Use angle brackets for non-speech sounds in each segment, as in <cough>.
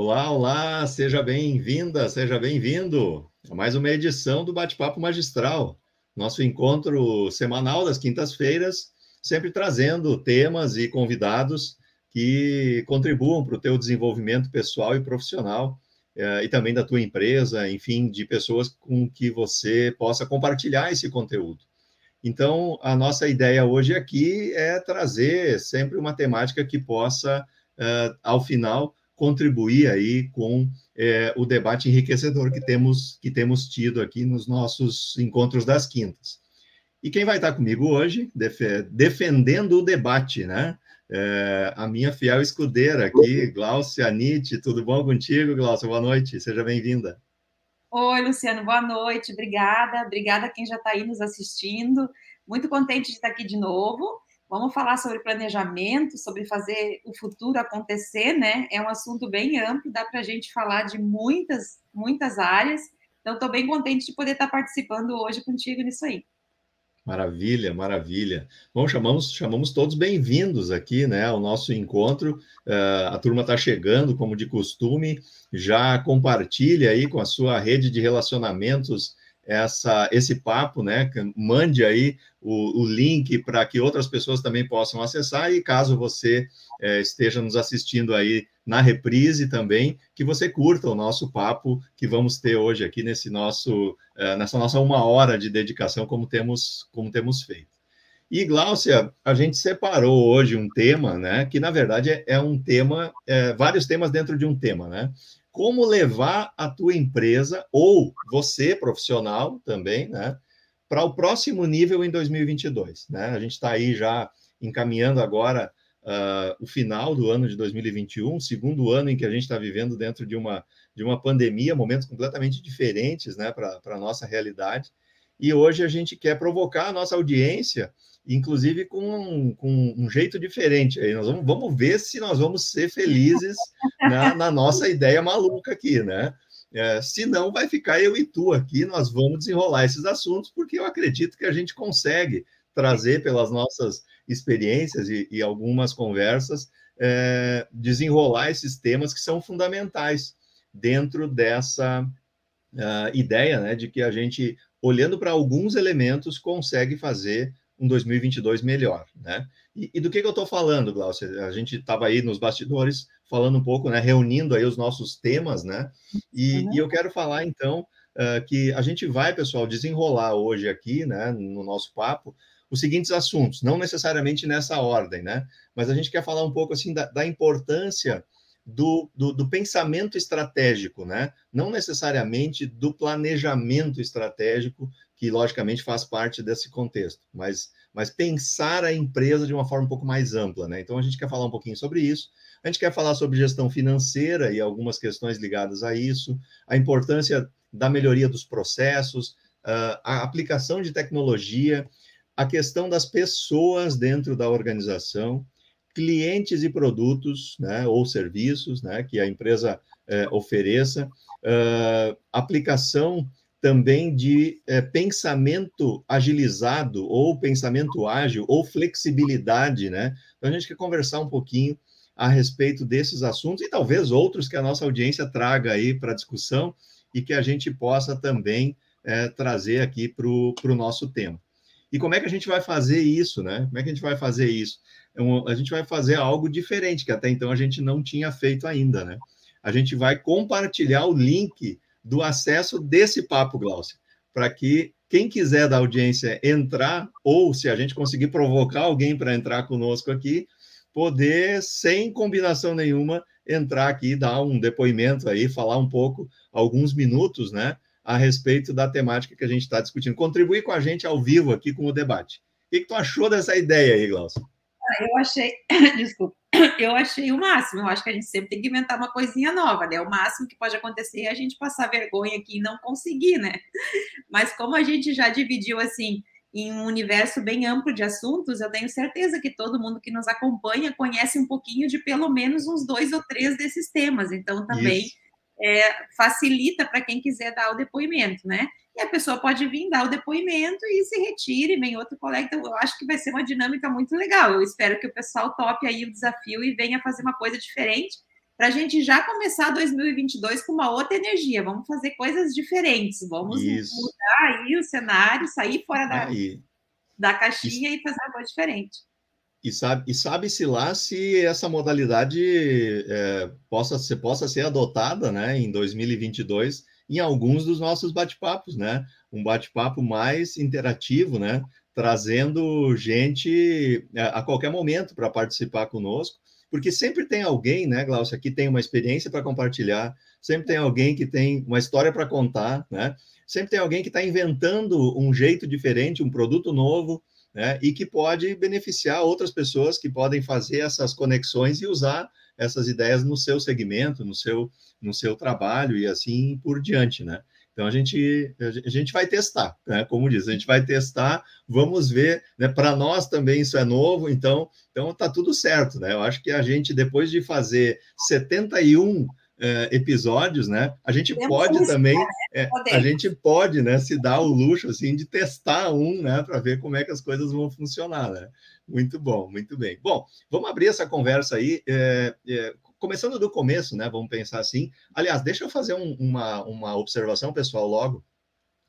Olá, olá, seja bem-vinda, seja bem-vindo a mais uma edição do Bate-Papo Magistral, nosso encontro semanal das quintas-feiras, sempre trazendo temas e convidados que contribuam para o teu desenvolvimento pessoal e profissional, eh, e também da tua empresa, enfim, de pessoas com que você possa compartilhar esse conteúdo. Então, a nossa ideia hoje aqui é trazer sempre uma temática que possa, uh, ao final, contribuir aí com é, o debate enriquecedor que temos, que temos tido aqui nos nossos encontros das quintas. E quem vai estar comigo hoje, def defendendo o debate, né? É, a minha fiel escudeira aqui, Glaucia Anite, tudo bom contigo, Glaucia? Boa noite, seja bem-vinda. Oi, Luciano, boa noite, obrigada, obrigada a quem já está aí nos assistindo, muito contente de estar aqui de novo. Vamos falar sobre planejamento, sobre fazer o futuro acontecer, né? É um assunto bem amplo, dá para a gente falar de muitas, muitas áreas. Então, estou bem contente de poder estar participando hoje contigo nisso aí. Maravilha, maravilha. Bom, chamamos, chamamos todos bem-vindos aqui, né, ao nosso encontro. Uh, a turma está chegando, como de costume. Já compartilha aí com a sua rede de relacionamentos essa, esse papo, né? Mande aí o, o link para que outras pessoas também possam acessar e caso você é, esteja nos assistindo aí na reprise também, que você curta o nosso papo que vamos ter hoje aqui nesse nosso, é, nessa nossa uma hora de dedicação, como temos, como temos feito. E, Gláucia, a gente separou hoje um tema, né? Que na verdade é, é um tema, é, vários temas dentro de um tema, né? Como levar a tua empresa ou você profissional também, né, para o próximo nível em 2022, né? A gente está aí já encaminhando agora uh, o final do ano de 2021, segundo ano em que a gente está vivendo dentro de uma de uma pandemia, momentos completamente diferentes, né, para a nossa realidade. E hoje a gente quer provocar a nossa audiência inclusive com, com um jeito diferente. Aí nós vamos, vamos ver se nós vamos ser felizes na, na nossa ideia maluca aqui, né? É, se não, vai ficar eu e tu aqui, nós vamos desenrolar esses assuntos, porque eu acredito que a gente consegue trazer pelas nossas experiências e, e algumas conversas, é, desenrolar esses temas que são fundamentais dentro dessa uh, ideia né, de que a gente, olhando para alguns elementos, consegue fazer um 2022 melhor, né? E, e do que, que eu estou falando, Glaucia? A gente estava aí nos bastidores falando um pouco, né? Reunindo aí os nossos temas, né? E, uhum. e eu quero falar, então, uh, que a gente vai, pessoal, desenrolar hoje aqui, né? No nosso papo, os seguintes assuntos, não necessariamente nessa ordem, né? Mas a gente quer falar um pouco, assim, da, da importância do, do, do, pensamento estratégico, né? Não necessariamente do planejamento estratégico, que logicamente faz parte desse contexto, mas, mas pensar a empresa de uma forma um pouco mais ampla, né? Então a gente quer falar um pouquinho sobre isso. A gente quer falar sobre gestão financeira e algumas questões ligadas a isso, a importância da melhoria dos processos, a aplicação de tecnologia, a questão das pessoas dentro da organização, clientes e produtos, né, ou serviços, né, que a empresa eh, ofereça, aplicação também de é, pensamento agilizado, ou pensamento ágil, ou flexibilidade, né? Então, a gente quer conversar um pouquinho a respeito desses assuntos e talvez outros que a nossa audiência traga aí para discussão e que a gente possa também é, trazer aqui para o nosso tema. E como é que a gente vai fazer isso, né? Como é que a gente vai fazer isso? É a gente vai fazer algo diferente, que até então a gente não tinha feito ainda, né? A gente vai compartilhar o link do acesso desse papo, Glaucio, para que quem quiser da audiência entrar, ou se a gente conseguir provocar alguém para entrar conosco aqui, poder, sem combinação nenhuma, entrar aqui, dar um depoimento aí, falar um pouco, alguns minutos, né, a respeito da temática que a gente está discutindo. Contribuir com a gente ao vivo aqui com o debate. O que, que tu achou dessa ideia aí, Glaucio? Ah, eu achei, <coughs> desculpa, <coughs> eu achei o máximo. Eu acho que a gente sempre tem que inventar uma coisinha nova, né? O máximo que pode acontecer é a gente passar vergonha aqui e não conseguir, né? <laughs> Mas como a gente já dividiu assim em um universo bem amplo de assuntos, eu tenho certeza que todo mundo que nos acompanha conhece um pouquinho de pelo menos uns dois ou três desses temas. Então também é, facilita para quem quiser dar o depoimento, né? E a pessoa pode vir dar o depoimento e se retire, vem outro colega. Então, eu acho que vai ser uma dinâmica muito legal. Eu espero que o pessoal tope aí o desafio e venha fazer uma coisa diferente. para a gente já começar 2022 com uma outra energia. Vamos fazer coisas diferentes, vamos Isso. mudar aí o cenário, sair fora da, da caixinha Isso. e fazer uma coisa diferente. E sabe, e sabe-se lá se essa modalidade é, possa, se, possa ser adotada né, em 2022 em alguns dos nossos bate-papos, né? Um bate-papo mais interativo, né? Trazendo gente a, a qualquer momento para participar conosco, porque sempre tem alguém, né, Glaucia, que tem uma experiência para compartilhar, sempre tem alguém que tem uma história para contar, né? Sempre tem alguém que está inventando um jeito diferente, um produto novo, né? E que pode beneficiar outras pessoas que podem fazer essas conexões e usar essas ideias no seu segmento, no seu, no seu trabalho e assim por diante, né? Então a gente, a gente vai testar, né? Como diz, a gente vai testar, vamos ver, né? Para nós também isso é novo, então, então tá tudo certo, né? Eu acho que a gente, depois de fazer 71 é, episódios, né? A gente pode também, é, a gente pode, né, se dar o luxo assim de testar um, né, para ver como é que as coisas vão funcionar, né? Muito bom, muito bem. Bom, vamos abrir essa conversa aí, é, começando do começo, né? Vamos pensar assim. Aliás, deixa eu fazer um, uma, uma observação, pessoal, logo.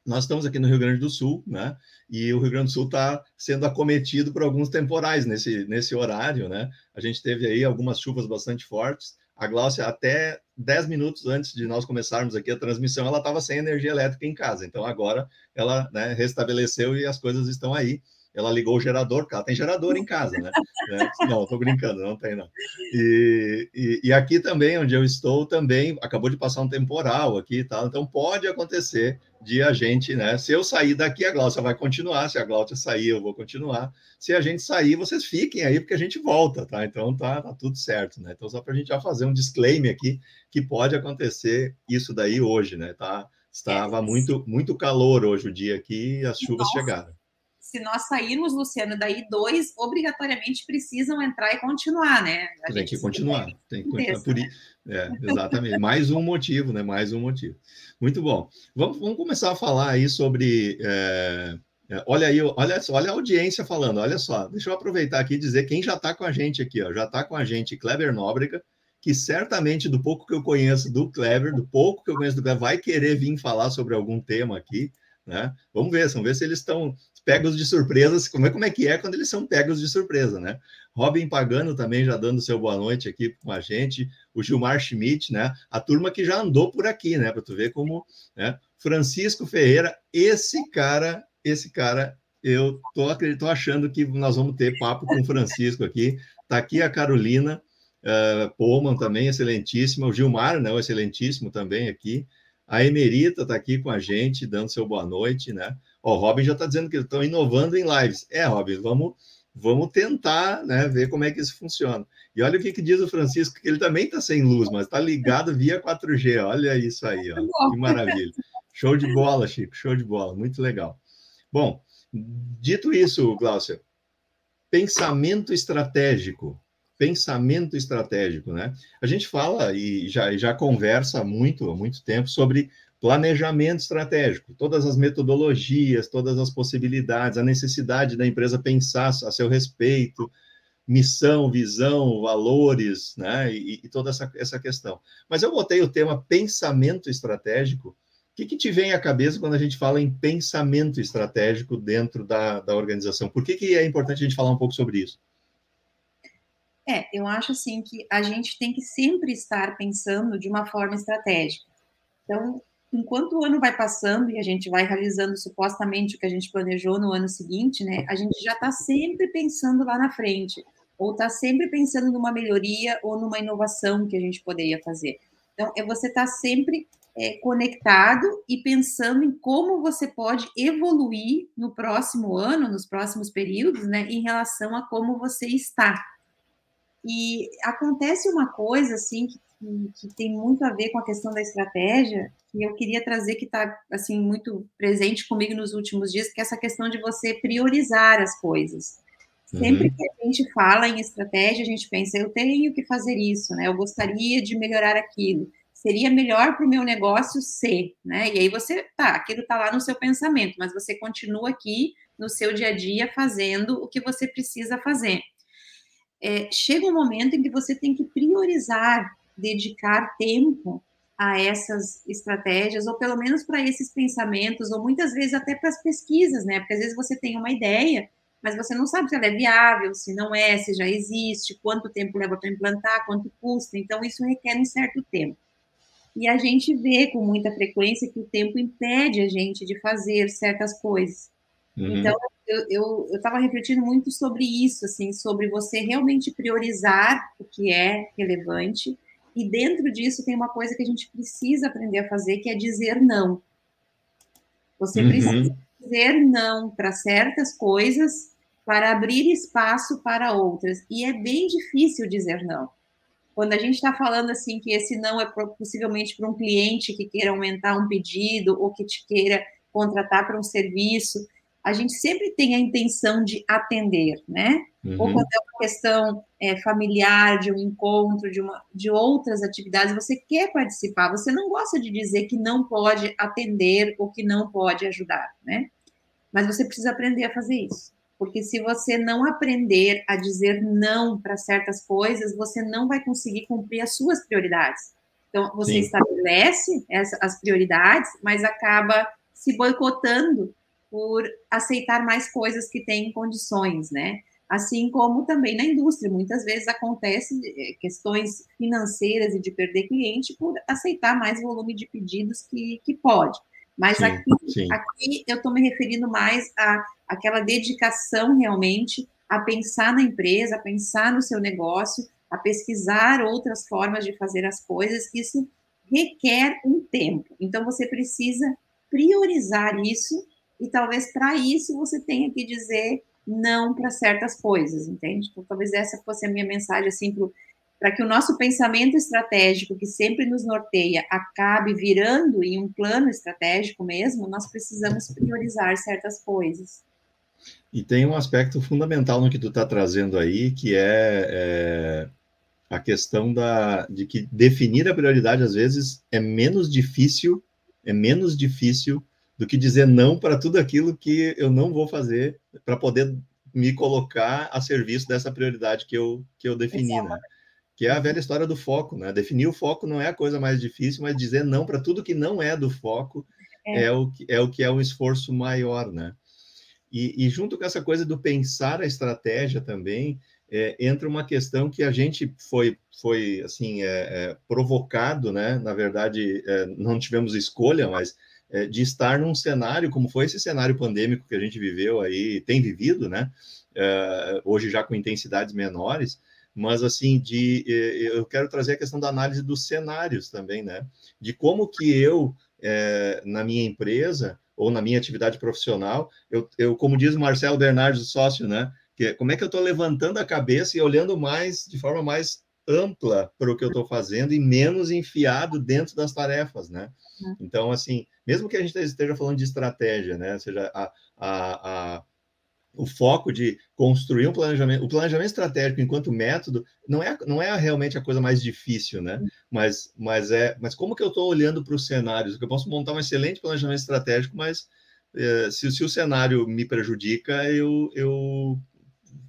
Nós estamos aqui no Rio Grande do Sul, né? E o Rio Grande do Sul está sendo acometido por alguns temporais nesse, nesse horário, né? A gente teve aí algumas chuvas bastante fortes a Glaucia, até 10 minutos antes de nós começarmos aqui a transmissão, ela estava sem energia elétrica em casa. Então, agora ela né, restabeleceu e as coisas estão aí. Ela ligou o gerador, porque ela tem gerador em casa, né? <laughs> É, não, estou brincando, não tem, não. E, e, e, aqui também, onde eu estou, também acabou de passar um temporal aqui e tal. Então, pode acontecer de a gente, né? Se eu sair daqui, a Glaucia vai continuar. Se a Glaucia sair, eu vou continuar. Se a gente sair, vocês fiquem aí, porque a gente volta, tá? Então tá, tá tudo certo, né? Então, só para a gente já fazer um disclaimer aqui, que pode acontecer isso daí hoje, né? Tá? Estava muito, muito calor hoje o dia aqui e as chuvas Nossa. chegaram se nós sairmos, Luciano, daí dois obrigatoriamente precisam entrar e continuar, né? A tem que continuar, tem que continuar. Por... É, exatamente. Mais um motivo, né? Mais um motivo. Muito bom. Vamos, vamos começar a falar aí sobre. É... É, olha aí, olha, olha a audiência falando, olha só. Deixa eu aproveitar aqui e dizer quem já está com a gente aqui, ó. Já está com a gente Kleber Nóbrega, que certamente, do pouco que eu conheço do Kleber, do pouco que eu conheço do Kleber, vai querer vir falar sobre algum tema aqui. Né? Vamos ver, vamos ver se eles estão pegos de surpresas, como é, como é que é quando eles são pegos de surpresa, né? Robin Pagano também já dando seu boa noite aqui com a gente, o Gilmar Schmidt, né? A turma que já andou por aqui, né? Para tu ver como, né? Francisco Ferreira, esse cara, esse cara, eu tô, tô achando que nós vamos ter papo com o Francisco aqui. Tá aqui a Carolina uh, Poman também, excelentíssima, o Gilmar, né? O excelentíssimo também aqui. A Emerita está aqui com a gente, dando seu boa noite, né? Ó, o Robin já está dizendo que estão inovando em lives. É, Robin, vamos, vamos tentar né, ver como é que isso funciona. E olha o que, que diz o Francisco, que ele também está sem luz, mas está ligado via 4G. Olha isso aí, ó. Que maravilha. Show de bola, Chico, show de bola, muito legal. Bom, dito isso, Glaucia, pensamento estratégico. Pensamento estratégico, né? A gente fala e já, já conversa muito, há muito tempo sobre planejamento estratégico, todas as metodologias, todas as possibilidades, a necessidade da empresa pensar a seu respeito, missão, visão, valores, né, e, e toda essa, essa questão. Mas eu botei o tema pensamento estratégico. O que, que te vem à cabeça quando a gente fala em pensamento estratégico dentro da, da organização? Por que, que é importante a gente falar um pouco sobre isso? É, eu acho assim que a gente tem que sempre estar pensando de uma forma estratégica. Então, enquanto o ano vai passando e a gente vai realizando supostamente o que a gente planejou no ano seguinte, né, a gente já está sempre pensando lá na frente, ou está sempre pensando numa melhoria ou numa inovação que a gente poderia fazer. Então, é você estar tá sempre é, conectado e pensando em como você pode evoluir no próximo ano, nos próximos períodos, né, em relação a como você está. E acontece uma coisa assim que que, que, tem muito a ver com a questão da estratégia, que eu queria trazer que está assim muito presente comigo nos últimos dias, que é essa questão de você priorizar as coisas. Sempre uhum. que a gente fala em estratégia, a gente pensa, eu tenho que fazer isso, né? Eu gostaria de melhorar aquilo. Seria melhor para o meu negócio ser, né? E aí você, tá, aquilo está lá no seu pensamento, mas você continua aqui no seu dia a dia fazendo o que você precisa fazer. É, chega um momento em que você tem que priorizar dedicar tempo a essas estratégias, ou pelo menos para esses pensamentos, ou muitas vezes até para as pesquisas, né? Porque às vezes você tem uma ideia, mas você não sabe se ela é viável, se não é, se já existe, quanto tempo leva para implantar, quanto custa. Então, isso requer um certo tempo. E a gente vê com muita frequência que o tempo impede a gente de fazer certas coisas. Uhum. Então, eu estava refletindo muito sobre isso, assim, sobre você realmente priorizar o que é relevante. E dentro disso tem uma coisa que a gente precisa aprender a fazer, que é dizer não. Você uhum. precisa dizer não para certas coisas para abrir espaço para outras. E é bem difícil dizer não. Quando a gente está falando assim que esse não é possivelmente para um cliente que queira aumentar um pedido ou que te queira contratar para um serviço, a gente sempre tem a intenção de atender, né? Uhum. Ou quando é uma questão é, familiar, de um encontro, de, uma, de outras atividades, você quer participar, você não gosta de dizer que não pode atender ou que não pode ajudar, né? Mas você precisa aprender a fazer isso. Porque se você não aprender a dizer não para certas coisas, você não vai conseguir cumprir as suas prioridades. Então, você Sim. estabelece essa, as prioridades, mas acaba se boicotando por aceitar mais coisas que têm condições, né? Assim como também na indústria, muitas vezes acontece eh, questões financeiras e de perder cliente por aceitar mais volume de pedidos que, que pode. Mas sim, aqui, sim. aqui eu estou me referindo mais a aquela dedicação realmente a pensar na empresa, a pensar no seu negócio, a pesquisar outras formas de fazer as coisas. Isso requer um tempo. Então você precisa priorizar isso e talvez para isso você tenha que dizer não para certas coisas, entende? Então, talvez essa fosse a minha mensagem assim para que o nosso pensamento estratégico, que sempre nos norteia, acabe virando em um plano estratégico mesmo, nós precisamos priorizar certas coisas. E tem um aspecto fundamental no que tu está trazendo aí, que é, é, a questão da, de que definir a prioridade, às vezes, é menos difícil, é menos difícil do que dizer não para tudo aquilo que eu não vou fazer para poder me colocar a serviço dessa prioridade que eu, que eu defini, né? Que é a velha história do foco, né? Definir o foco não é a coisa mais difícil, mas dizer não para tudo que não é do foco é. é. o, que, é o que é um esforço maior, né? E, e junto com essa coisa do pensar a estratégia também, é, entra uma questão que a gente foi, foi assim, é, é, provocado, né? Na verdade, é, não tivemos escolha, mas é, de estar num cenário como foi esse cenário pandêmico que a gente viveu aí, tem vivido, né? É, hoje já com intensidades menores, mas assim, de é, eu quero trazer a questão da análise dos cenários também, né? De como que eu, é, na minha empresa ou na minha atividade profissional, eu, eu como diz Marcelo Bernardes, sócio, né? Que, como é que eu estou levantando a cabeça e olhando mais, de forma mais ampla para o que eu estou fazendo e menos enfiado dentro das tarefas, né? Uhum. Então, assim, mesmo que a gente esteja falando de estratégia, né? Ou seja, a, a, a, o foco de construir um planejamento, o planejamento estratégico enquanto método não é, não é realmente a coisa mais difícil, né? Uhum. Mas, mas é, mas como que eu estou olhando para os cenários? Eu posso montar um excelente planejamento estratégico, mas é, se, se o cenário me prejudica, eu, eu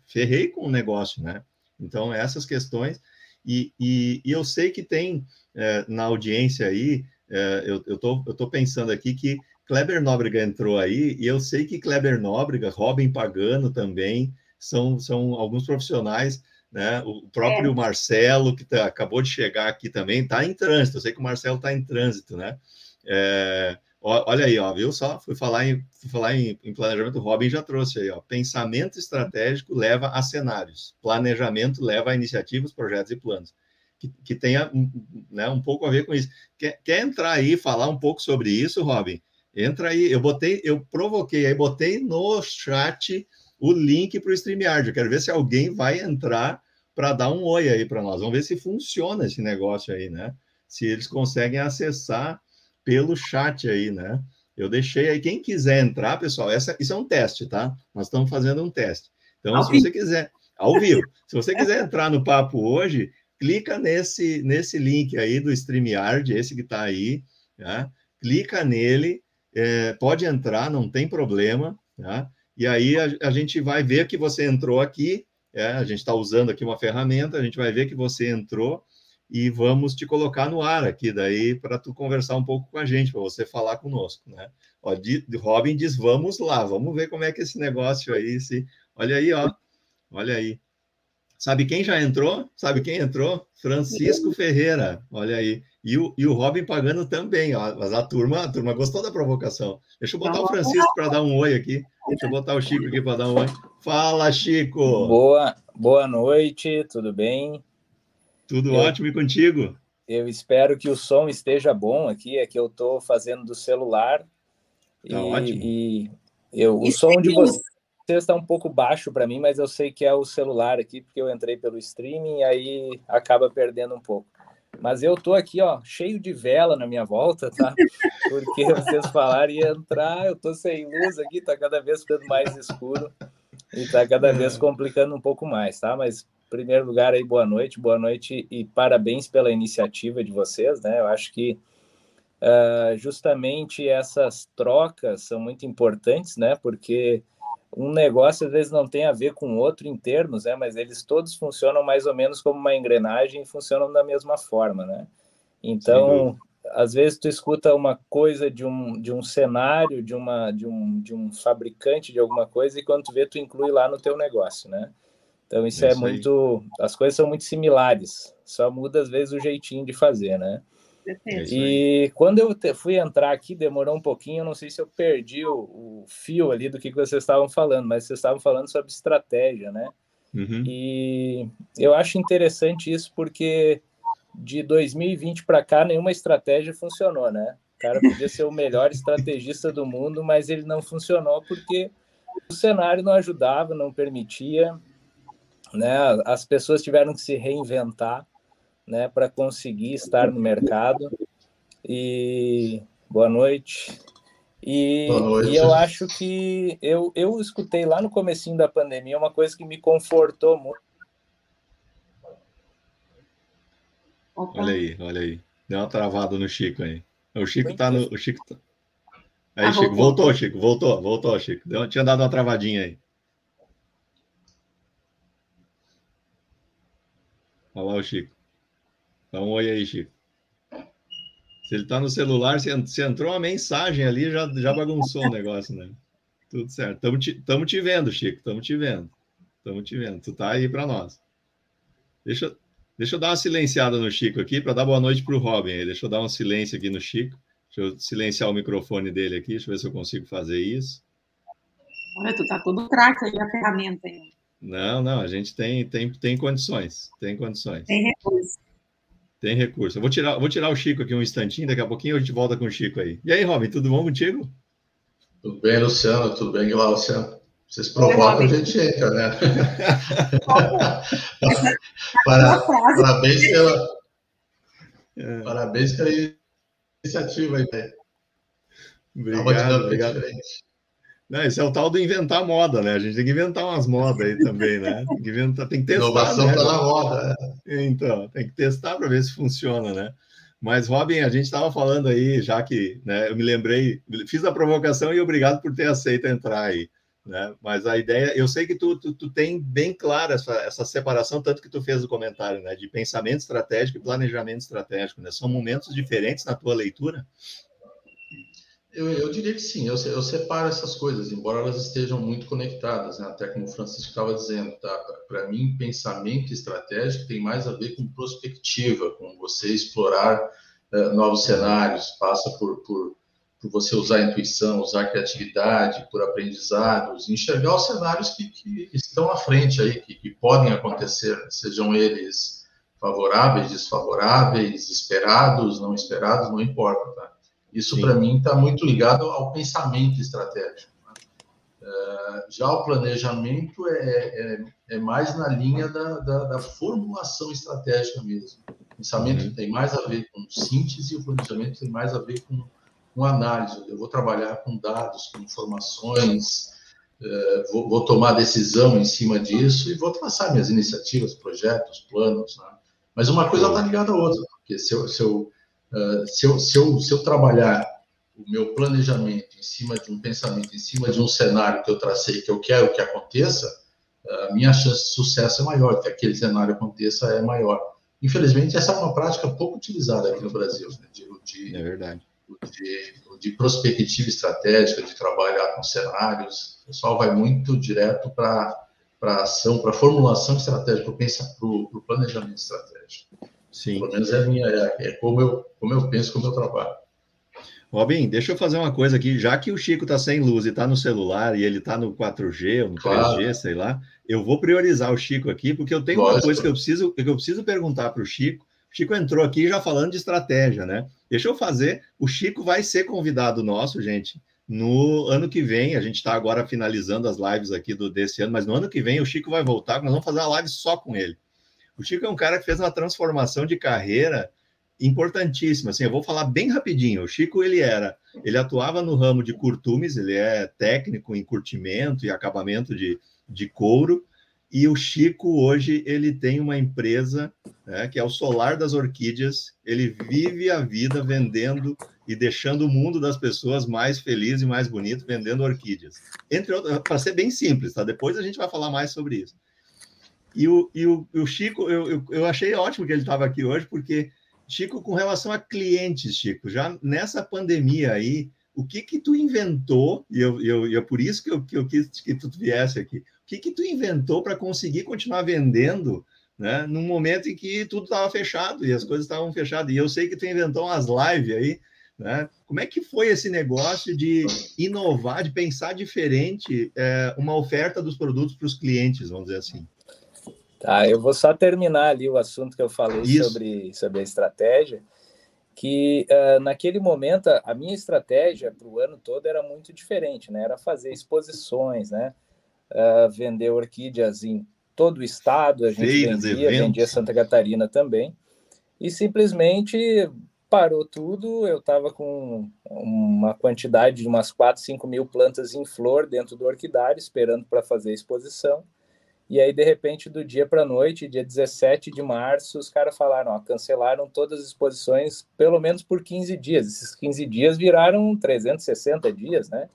ferrei com o negócio, né? Então, essas questões e, e, e eu sei que tem é, na audiência aí, é, eu, tô, eu tô pensando aqui que Kleber Nóbrega entrou aí, e eu sei que Kleber Nóbrega, Robin Pagano também, são, são alguns profissionais, né? O próprio é. Marcelo, que tá, acabou de chegar aqui também, está em trânsito. Eu sei que o Marcelo está em trânsito, né? É, Olha aí, ó, viu só? Fui falar em, fui falar em, em planejamento, o Robin já trouxe aí, ó. Pensamento estratégico leva a cenários, planejamento leva a iniciativas, projetos e planos. Que, que tenha né, um pouco a ver com isso. Quer, quer entrar aí falar um pouco sobre isso, Robin? Entra aí, eu botei, eu provoquei, aí botei no chat o link para o StreamYard. Eu quero ver se alguém vai entrar para dar um oi aí para nós. Vamos ver se funciona esse negócio aí, né? Se eles conseguem acessar pelo chat aí, né? Eu deixei aí, quem quiser entrar, pessoal, essa, isso é um teste, tá? Nós estamos fazendo um teste. Então, ao se você quiser, ao vivo, <laughs> se você quiser entrar no papo hoje, clica nesse, nesse link aí do StreamYard, esse que está aí, tá? clica nele, é, pode entrar, não tem problema, tá? E aí a, a gente vai ver que você entrou aqui, é, a gente está usando aqui uma ferramenta, a gente vai ver que você entrou, e vamos te colocar no ar aqui daí para tu conversar um pouco com a gente, para você falar conosco, né? Ó, de, Robin diz, vamos lá, vamos ver como é que esse negócio aí se... Olha aí, ó, olha aí. Sabe quem já entrou? Sabe quem entrou? Francisco Ferreira, olha aí. E o, e o Robin pagando também, ó. Mas a turma, a turma gostou da provocação. Deixa eu botar o Francisco para dar um oi aqui. Deixa eu botar o Chico aqui para dar um oi. Fala, Chico! Boa, boa noite, tudo bem? Tudo eu, ótimo e contigo? Eu espero que o som esteja bom aqui, é que eu estou fazendo do celular. Tá e, ótimo. E eu, o som de vocês está um pouco baixo para mim, mas eu sei que é o celular aqui, porque eu entrei pelo streaming e aí acaba perdendo um pouco. Mas eu tô aqui, ó, cheio de vela na minha volta, tá? <laughs> Porque vocês falaram ia entrar, eu tô sem luz aqui, tá cada vez ficando mais escuro e tá cada vez complicando um pouco mais, tá? Mas, primeiro lugar, aí, boa noite, boa noite e parabéns pela iniciativa de vocês, né? Eu acho que uh, justamente essas trocas são muito importantes, né? Porque um negócio às vezes não tem a ver com outro em termos, né? Mas eles todos funcionam mais ou menos como uma engrenagem e funcionam da mesma forma, né? Então, às vezes tu escuta uma coisa de um, de um cenário, de uma de um, de um fabricante de alguma coisa e quando tu vê tu inclui lá no teu negócio, né? Então isso é, é muito, as coisas são muito similares, só muda às vezes o jeitinho de fazer, né? É e quando eu te, fui entrar aqui, demorou um pouquinho, eu não sei se eu perdi o, o, fio ali do que, que vocês estavam falando, mas vocês estavam falando sobre estratégia, né? Uhum. E eu acho interessante isso porque de 2020 para cá nenhuma estratégia funcionou, né? O cara podia ser o melhor <laughs> estrategista do mundo, mas ele não funcionou porque o cenário não ajudava, não permitia, né? As pessoas tiveram que se reinventar né, para conseguir estar no mercado. E boa noite. E, boa noite. e eu acho que eu, eu escutei lá no comecinho da pandemia uma coisa que me confortou muito. Olha aí, olha aí. Deu uma travada no Chico aí. O Chico tá no. O Chico tá... Aí, ah, Chico, voltou. voltou, Chico, voltou, voltou, Chico. Deu, tinha dado uma travadinha aí. Olha lá o Chico. Dá um oi aí, Chico. Se ele está no celular, se, entrou uma mensagem ali, já, já bagunçou o negócio, né? Tudo certo. Estamos te, tamo te vendo, Chico. Estamos te vendo. Estamos te vendo. Tu tá aí para nós. Deixa, deixa eu dar uma silenciada no Chico aqui para dar boa noite para o Robin. Aí. Deixa eu dar um silêncio aqui no Chico. Deixa eu silenciar o microfone dele aqui. Deixa eu ver se eu consigo fazer isso. Olha, tu tá todo craque aí a ferramenta aí. Não, não, a gente tem, tem, tem condições. Tem condições. Tem recurso. Tem recurso. Eu vou tirar, vou tirar o Chico aqui um instantinho, daqui a pouquinho a gente volta com o Chico aí. E aí, Robin, tudo bom contigo? Tudo bem, Luciano, tudo bem, Glaucia? Vocês provocam, a gente entra, né? <laughs> Para, parabéns pela, é. parabéns pela iniciativa aí, velho. Obrigado, obrigado. Diferente. Não, esse é o tal do inventar moda, né? A gente tem que inventar umas modas aí também, né? <laughs> Tem que inventar, tem que testar. Inovação né? tá na moda. Né? Então, tem que testar para ver se funciona, né? Mas, Robin, a gente estava falando aí, já que né, eu me lembrei, fiz a provocação e obrigado por ter aceito entrar aí. Né? Mas a ideia, eu sei que tu, tu, tu tem bem clara essa, essa separação, tanto que tu fez o comentário, né? De pensamento estratégico e planejamento estratégico, né? São momentos diferentes na tua leitura? Eu, eu, diria que sim, eu, eu, separo essas coisas, embora elas estejam muito conectadas, né? até como o Francisco estava dizendo, tá? para mim, pensamento estratégico tem mais a ver com prospectiva, com você explorar uh, novos cenários, passa por, por, por, você usar a intuição, usar a criatividade, por aprendizados, enxergar os cenários que, que estão à frente aí, que, que podem acontecer, sejam eles favoráveis, desfavoráveis, esperados, não esperados, não importa, tá? Isso, para mim, está muito ligado ao pensamento estratégico. Né? Uh, já o planejamento é, é, é, mais na linha da, da, da, formulação estratégica mesmo. O pensamento uhum. tem mais a ver com síntese e o planejamento tem mais a ver com, com análise. Eu vou trabalhar com dados, com informações, uh, vou, vou, tomar decisão em cima disso e vou traçar minhas iniciativas, projetos, planos. Né? Mas uma coisa está ligada à outra, porque se eu, se eu ah, se, eu, se, eu, se eu trabalhar o meu planejamento em cima de um pensamento, em cima de um cenário que eu tracei, que eu quero que aconteça, a minha chance de sucesso é maior, que aquele cenário aconteça é maior. Infelizmente, essa é uma prática pouco utilizada aqui no Brasil, né? de, de, é verdade. De, de prospectiva estratégica, de trabalhar com cenários. O pessoal vai muito direto para a ação, para a formulação estratégica, para o planejamento estratégico. Sim. Pelo menos é, minha, é, é como, eu, como eu penso, como eu trabalho. Robin, deixa eu fazer uma coisa aqui. Já que o Chico está sem luz e está no celular e ele está no 4G ou no 3G, claro. sei lá, eu vou priorizar o Chico aqui, porque eu tenho Lógico. uma coisa que eu preciso, que eu preciso perguntar para o Chico. O Chico entrou aqui já falando de estratégia, né? Deixa eu fazer. O Chico vai ser convidado nosso, gente, no ano que vem. A gente está agora finalizando as lives aqui do, desse ano, mas no ano que vem o Chico vai voltar, nós vamos fazer uma live só com ele. O Chico é um cara que fez uma transformação de carreira importantíssima. Assim, eu vou falar bem rapidinho. O Chico ele era, ele atuava no ramo de curtumes, ele é técnico em curtimento e acabamento de, de couro. E o Chico hoje ele tem uma empresa né, que é o Solar das Orquídeas. Ele vive a vida vendendo e deixando o mundo das pessoas mais feliz e mais bonito vendendo orquídeas. Entre para ser bem simples, tá? Depois a gente vai falar mais sobre isso. E o, e o, o Chico, eu, eu, eu achei ótimo que ele estava aqui hoje, porque Chico, com relação a clientes, Chico, já nessa pandemia aí, o que que tu inventou, e eu, eu, eu é por isso que eu, que eu quis que tu viesse aqui, o que que tu inventou para conseguir continuar vendendo, né, num momento em que tudo estava fechado e as coisas estavam fechadas, e eu sei que tu inventou umas lives aí, né, como é que foi esse negócio de inovar, de pensar diferente é, uma oferta dos produtos para os clientes, vamos dizer assim? Tá, eu vou só terminar ali o assunto que eu falei sobre, sobre a estratégia, que uh, naquele momento a minha estratégia para o ano todo era muito diferente, né? Era fazer exposições, né? Uh, vender orquídeas em todo o estado, a gente Feiras, vendia, eventos. vendia Santa Catarina também, e simplesmente parou tudo, eu estava com uma quantidade de umas 4, 5 mil plantas em flor dentro do orquidário, esperando para fazer a exposição, e aí, de repente, do dia para a noite, dia 17 de março, os caras falaram, ó, cancelaram todas as exposições, pelo menos por 15 dias. Esses 15 dias viraram 360 dias, né?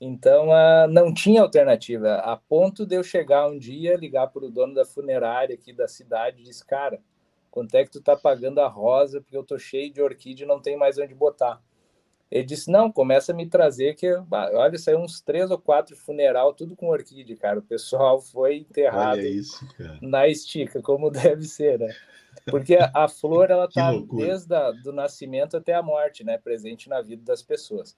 Então, uh, não tinha alternativa, a ponto de eu chegar um dia, ligar para o dono da funerária aqui da cidade e disse, cara, quanto é que tu tá pagando a rosa, porque eu tô cheio de orquídea e não tem mais onde botar. Ele disse: Não, começa a me trazer, que olha, saiu uns três ou quatro funeral, tudo com orquídea, cara. O pessoal foi enterrado isso, na estica, como <laughs> deve ser, né? Porque a, flor, ela tá desde o do nascimento até a morte, né? Presente na vida das pessoas.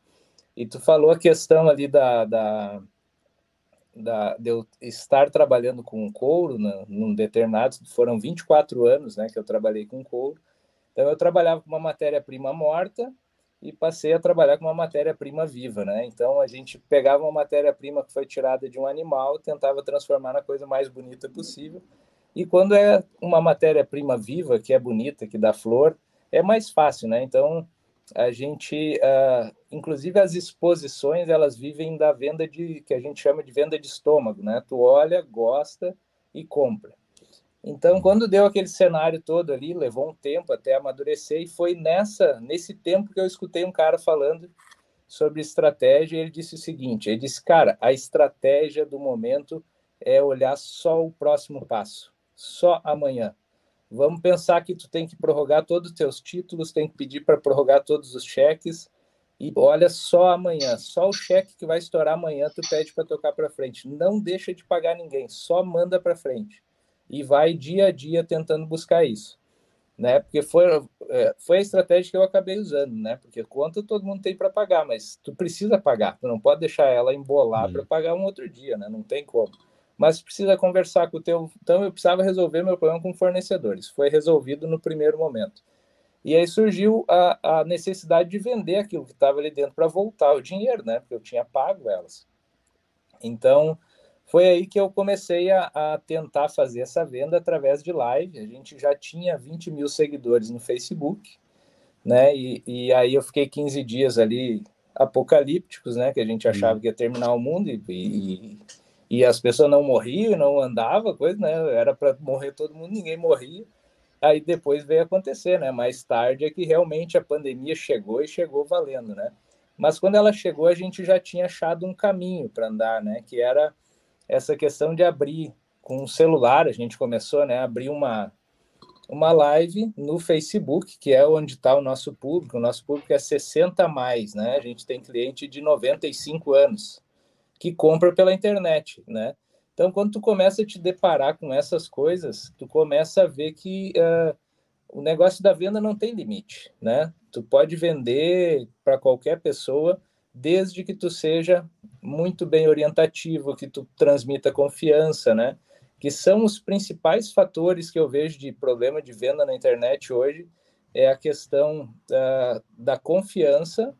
E tu falou a questão ali da, da, da de eu estar trabalhando com couro, né, num determinado, foram 24 anos, né, que eu trabalhei com couro. Então, eu trabalhava com uma matéria-prima morta, e passei a trabalhar com uma matéria-prima viva, né? Então a gente pegava uma matéria-prima que foi tirada de um animal, tentava transformar na coisa mais bonita possível. E quando é uma matéria-prima viva, que é bonita, que dá flor, é mais fácil, né? Então a gente, uh, inclusive as exposições, elas vivem da venda de que a gente chama de venda de estômago, né? Tu olha, gosta e compra. Então, quando deu aquele cenário todo ali, levou um tempo até amadurecer e foi nessa nesse tempo que eu escutei um cara falando sobre estratégia, e ele disse o seguinte, ele disse: "Cara, a estratégia do momento é olhar só o próximo passo, só amanhã. Vamos pensar que tu tem que prorrogar todos os teus títulos, tem que pedir para prorrogar todos os cheques e olha só amanhã, só o cheque que vai estourar amanhã tu pede para tocar para frente. Não deixa de pagar ninguém, só manda para frente." E vai dia a dia tentando buscar isso, né? Porque foi, é, foi a estratégia que eu acabei usando, né? Porque conta todo mundo tem para pagar, mas tu precisa pagar, tu não pode deixar ela embolar para pagar um outro dia, né? Não tem como. Mas precisa conversar com o teu. Então eu precisava resolver meu problema com fornecedores. Foi resolvido no primeiro momento. E aí surgiu a, a necessidade de vender aquilo que estava ali dentro para voltar o dinheiro, né? Porque eu tinha pago elas. Então, foi aí que eu comecei a, a, tentar fazer essa venda através de live. A gente já tinha 20 mil seguidores no Facebook, né? E, e aí eu fiquei 15 dias ali apocalípticos, né? Que a gente achava que ia terminar o mundo e, e, e as pessoas não morriam, não andava, coisa, né? Era para morrer todo mundo, ninguém morria. Aí depois veio acontecer, né? Mais tarde é que realmente a pandemia chegou e chegou valendo, né? Mas quando ela chegou, a gente já tinha achado um caminho para andar, né? Que era essa questão de abrir com o celular, a gente começou né, a abrir uma, uma live no Facebook, que é onde está o nosso público. O nosso público é 60 mais, né? A gente tem cliente de 95 anos que compra pela internet, né? Então, quando tu começa a te deparar com essas coisas, tu começa a ver que uh, o negócio da venda não tem limite, né? Tu pode vender para qualquer pessoa, desde que tu seja muito bem orientativo, que tu transmita confiança, né? Que são os principais fatores que eu vejo de problema de venda na internet hoje, é a questão uh, da confiança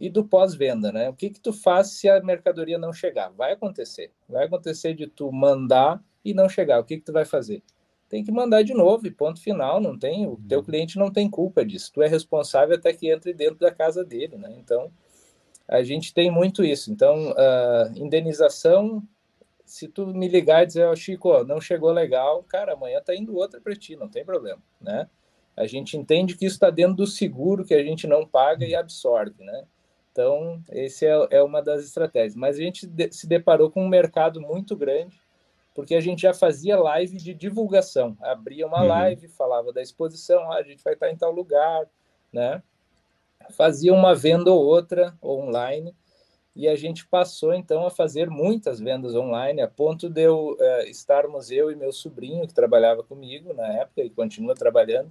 e do pós-venda, né? O que que tu faz se a mercadoria não chegar? Vai acontecer. Vai acontecer de tu mandar e não chegar. O que que tu vai fazer? Tem que mandar de novo e ponto final. Não tem, o teu uhum. cliente não tem culpa disso. Tu é responsável até que entre dentro da casa dele, né? Então, a gente tem muito isso. Então, uh, indenização, se tu me ligar e dizer, oh, Chico, não chegou legal, cara, amanhã tá indo outra para ti, não tem problema, né? A gente entende que isso está dentro do seguro que a gente não paga e absorve, né? Então, esse é, é uma das estratégias. Mas a gente de, se deparou com um mercado muito grande, porque a gente já fazia live de divulgação. Abria uma uhum. live, falava da exposição, ah, a gente vai estar em tal lugar, né? Fazia uma venda ou outra online, e a gente passou então a fazer muitas vendas online, a ponto de eu uh, estarmos eu e meu sobrinho, que trabalhava comigo na época e continua trabalhando,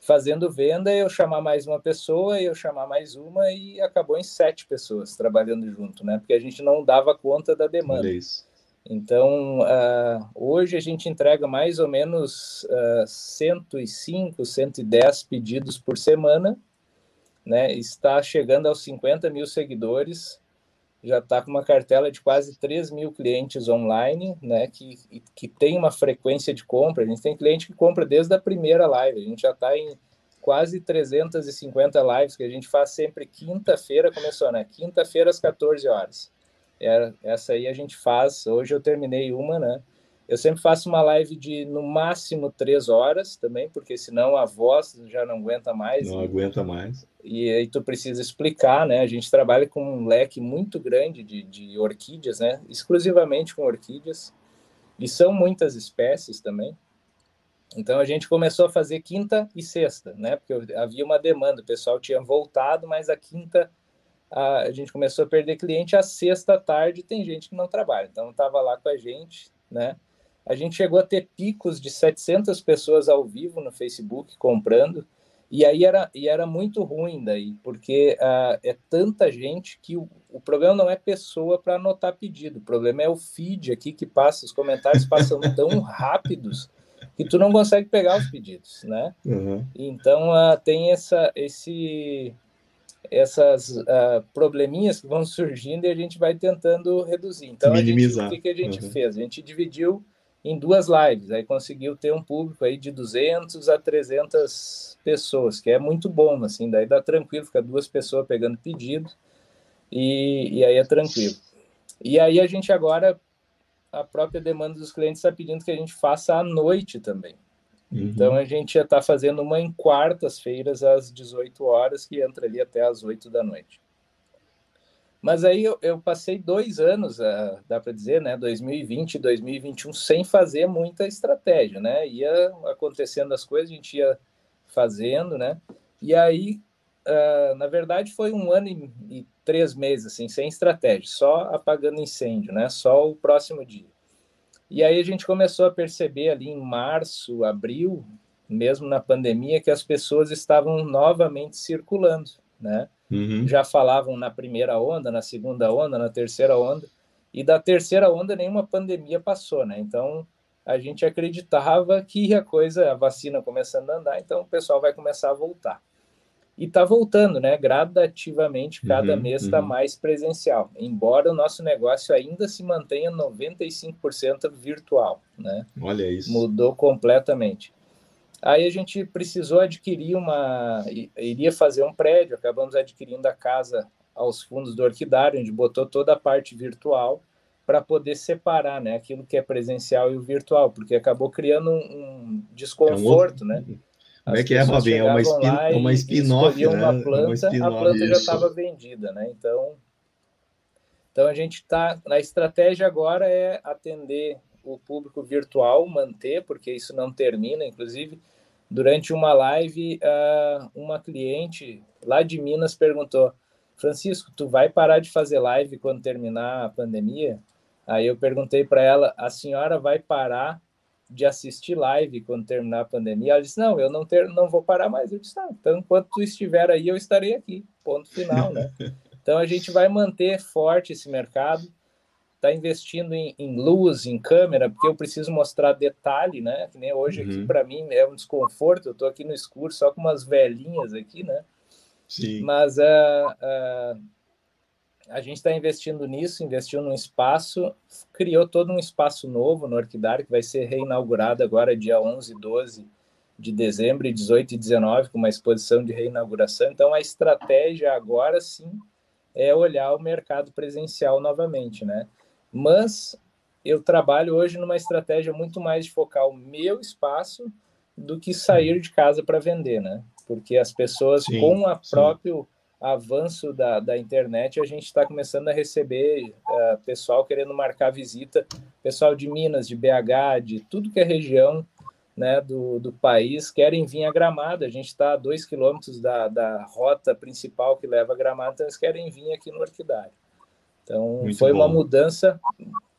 fazendo venda, eu chamar mais uma pessoa, eu chamar mais uma, e acabou em sete pessoas trabalhando junto, né? Porque a gente não dava conta da demanda. Então, uh, hoje a gente entrega mais ou menos uh, 105, 110 pedidos por semana, né? Está chegando aos 50 mil seguidores, já está com uma cartela de quase 3 mil clientes online, né, que, que tem uma frequência de compra. A gente tem cliente que compra desde a primeira live. A gente já está em quase 350 lives que a gente faz sempre quinta-feira, começou, né? Quinta-feira às 14 horas. É, essa aí a gente faz. Hoje eu terminei uma, né? Eu sempre faço uma live de no máximo três horas também, porque senão a voz já não aguenta mais. Não e, aguenta mais. E aí tu precisa explicar, né? A gente trabalha com um leque muito grande de, de orquídeas, né? Exclusivamente com orquídeas. E são muitas espécies também. Então a gente começou a fazer quinta e sexta, né? Porque havia uma demanda, o pessoal tinha voltado, mas a quinta a, a gente começou a perder cliente, a sexta tarde tem gente que não trabalha. Então estava lá com a gente, né? A gente chegou a ter picos de 700 pessoas ao vivo no Facebook comprando, e aí era, e era muito ruim daí, porque uh, é tanta gente que o, o problema não é pessoa para anotar pedido, o problema é o feed aqui que passa, os comentários passam <laughs> tão rápidos que tu não consegue pegar os pedidos, né? Uhum. Então uh, tem essa, esse, essas uh, probleminhas que vão surgindo e a gente vai tentando reduzir. Então, Minimizar. Gente, o que, que a gente uhum. fez? A gente dividiu em duas lives. Aí conseguiu ter um público aí de 200 a 300 pessoas, que é muito bom, assim, daí dá tranquilo, fica duas pessoas pegando pedido e, e aí é tranquilo. E aí a gente agora, a própria demanda dos clientes está pedindo que a gente faça à noite também. Uhum. Então a gente já está fazendo uma em quartas-feiras às 18 horas, que entra ali até às 8 da noite. Mas aí eu, eu passei dois anos, uh, dá para dizer, né, 2020 e 2021, sem fazer muita estratégia, né? Ia acontecendo as coisas, a gente ia fazendo, né? E aí, uh, na verdade, foi um ano e, e, três meses, assim, sem estratégia, só apagando incêndio, né? Só o próximo dia. E aí a gente começou a perceber ali em março, abril, mesmo na pandemia, que as pessoas estavam novamente circulando, né? Uhum. Já falavam na primeira onda, na segunda onda, na terceira onda, e da terceira onda nenhuma pandemia passou, né? Então a gente acreditava que a coisa, a vacina começando a andar, então o pessoal vai começar a voltar. E está voltando, né? Gradativamente, cada uhum, mês está uhum. mais presencial, embora o nosso negócio ainda se mantenha 95% virtual, né? Olha isso. Mudou completamente. Aí a gente precisou adquirir uma. iria fazer um prédio, acabamos adquirindo a casa aos fundos do Orquidário, onde botou toda a parte virtual para poder separar né, aquilo que é presencial e o virtual, porque acabou criando um, desconforto, é um outro... né? Como é que é, Robin? É uma, spin, uma spin-off, né? Uma planta, uma spin a planta isso. já estava vendida, né? Então, então a gente está... Na estratégia agora é atender o público virtual, manter, porque isso não termina, inclusive durante uma live, uh, uma cliente lá de Minas perguntou: Francisco, tu vai parar de fazer live quando terminar a pandemia? Aí eu perguntei para ela: a senhora vai parar de assistir live quando terminar a pandemia? Ela disse: não, eu não, ter, não vou parar mais. Eu disse: ah, então enquanto tu estiver aí, eu estarei aqui. Ponto final, né? <laughs> Então a gente vai manter forte esse mercado está investindo em, em, luz, em câmera, porque eu preciso mostrar detalhe, né? Que nem hoje uhum. aqui para mim é um desconforto. Eu estou aqui no escuro só com umas velhinhas aqui, né? Sim. Mas uh, uh, a gente está investindo nisso, investiu num espaço, criou todo um espaço novo no Orquidar, que vai ser reinaugurado agora dia 11 e 12 de dezembro, 18 e 19, com uma exposição de reinauguração. Então, a estratégia agora sim é olhar o mercado presencial novamente, né? Mas eu trabalho hoje numa estratégia muito mais de focar o meu espaço do que sair de casa para vender, né? Porque as pessoas, sim, com o próprio avanço da, da internet, a gente está começando a receber uh, pessoal querendo marcar visita, pessoal de Minas, de BH, de tudo que é região né, do, do país, querem vir a Gramado. A gente está a dois quilômetros da, da rota principal que leva a Gramado, então eles querem vir aqui no Orquidário. Então, Muito foi bom. uma mudança.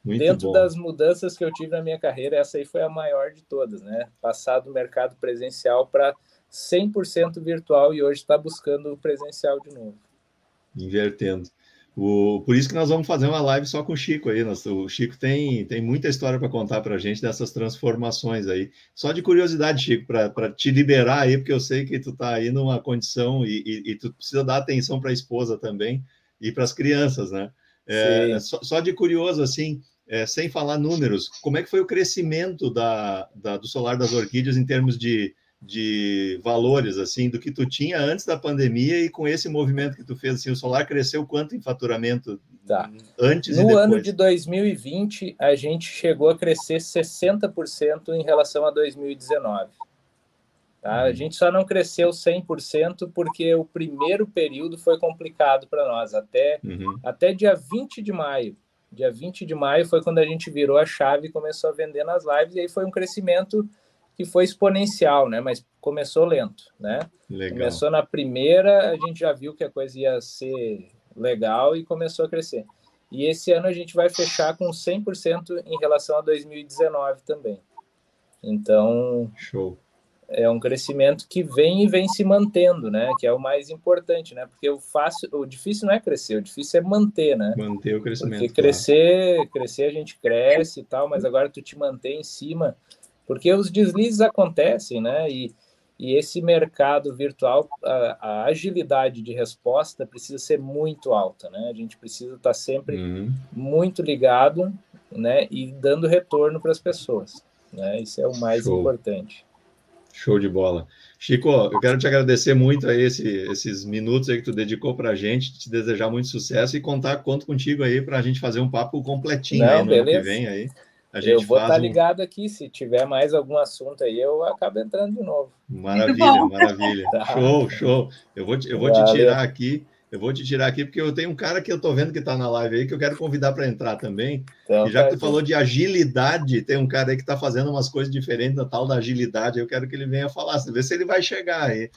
Muito Dentro bom. das mudanças que eu tive na minha carreira, essa aí foi a maior de todas, né? Passar do mercado presencial para 100% virtual e hoje está buscando o presencial de novo. Invertendo. O, por isso que nós vamos fazer uma live só com o Chico aí. Nós, o Chico tem, tem muita história para contar para a gente dessas transformações aí. Só de curiosidade, Chico, para te liberar aí, porque eu sei que tu está aí numa condição e, e, e tu precisa dar atenção para a esposa também e para as crianças, né? É, só, só, de curioso, assim, é, sem falar números, como é que foi o crescimento da, da, do Solar das Orquídeas em termos de, de valores, assim, do que tu tinha antes da pandemia e com esse movimento que tu fez, assim, o Solar cresceu quanto em faturamento tá. antes? No ano de 2020, a gente chegou a crescer 60% em relação a 2019. Tá? A gente só não cresceu 100% porque o primeiro período foi complicado para nós, até, uhum. até dia 20 de maio. Dia 20 de maio foi quando a gente virou a chave e começou a vender nas lives, e aí foi um crescimento que foi exponencial, né? Mas começou lento, né? Legal. Começou na primeira, a gente já viu que a coisa ia ser legal e começou a crescer. E esse ano a gente vai fechar com 100% em relação a 2019 também. Então, Show é um crescimento que vem e vem se mantendo, né? Que é o mais importante, né? Porque o fácil, o difícil não é crescer, o difícil é manter, né? Manter o crescimento. Porque crescer, claro. crescer a gente cresce e tal, mas agora tu te mantém em cima, porque os deslizes acontecem, né? E, e esse mercado virtual, a, a agilidade de resposta precisa ser muito alta, né? A gente precisa estar sempre uhum. muito ligado, né? E dando retorno para as pessoas, né? Isso é o mais Show. importante. Show de bola. Chico, eu quero te agradecer muito aí esse, esses minutos aí que tu dedicou para a gente, te desejar muito sucesso e contar conto contigo aí para a gente fazer um papo completinho Não, aí no beleza. ano que vem aí. A gente eu vou estar tá ligado um... aqui, se tiver mais algum assunto aí, eu acabo entrando de novo. Maravilha, maravilha. <laughs> Tá. Show, show. Eu vou, eu vou te tirar aqui eu vou te tirar aqui porque eu tenho um cara que eu tô vendo que está na live aí que eu quero convidar para entrar também. Então, e já que tu falou de agilidade, tem um cara aí que está fazendo umas coisas diferentes da tal da agilidade. Eu quero que ele venha falar, ver se ele vai chegar aí.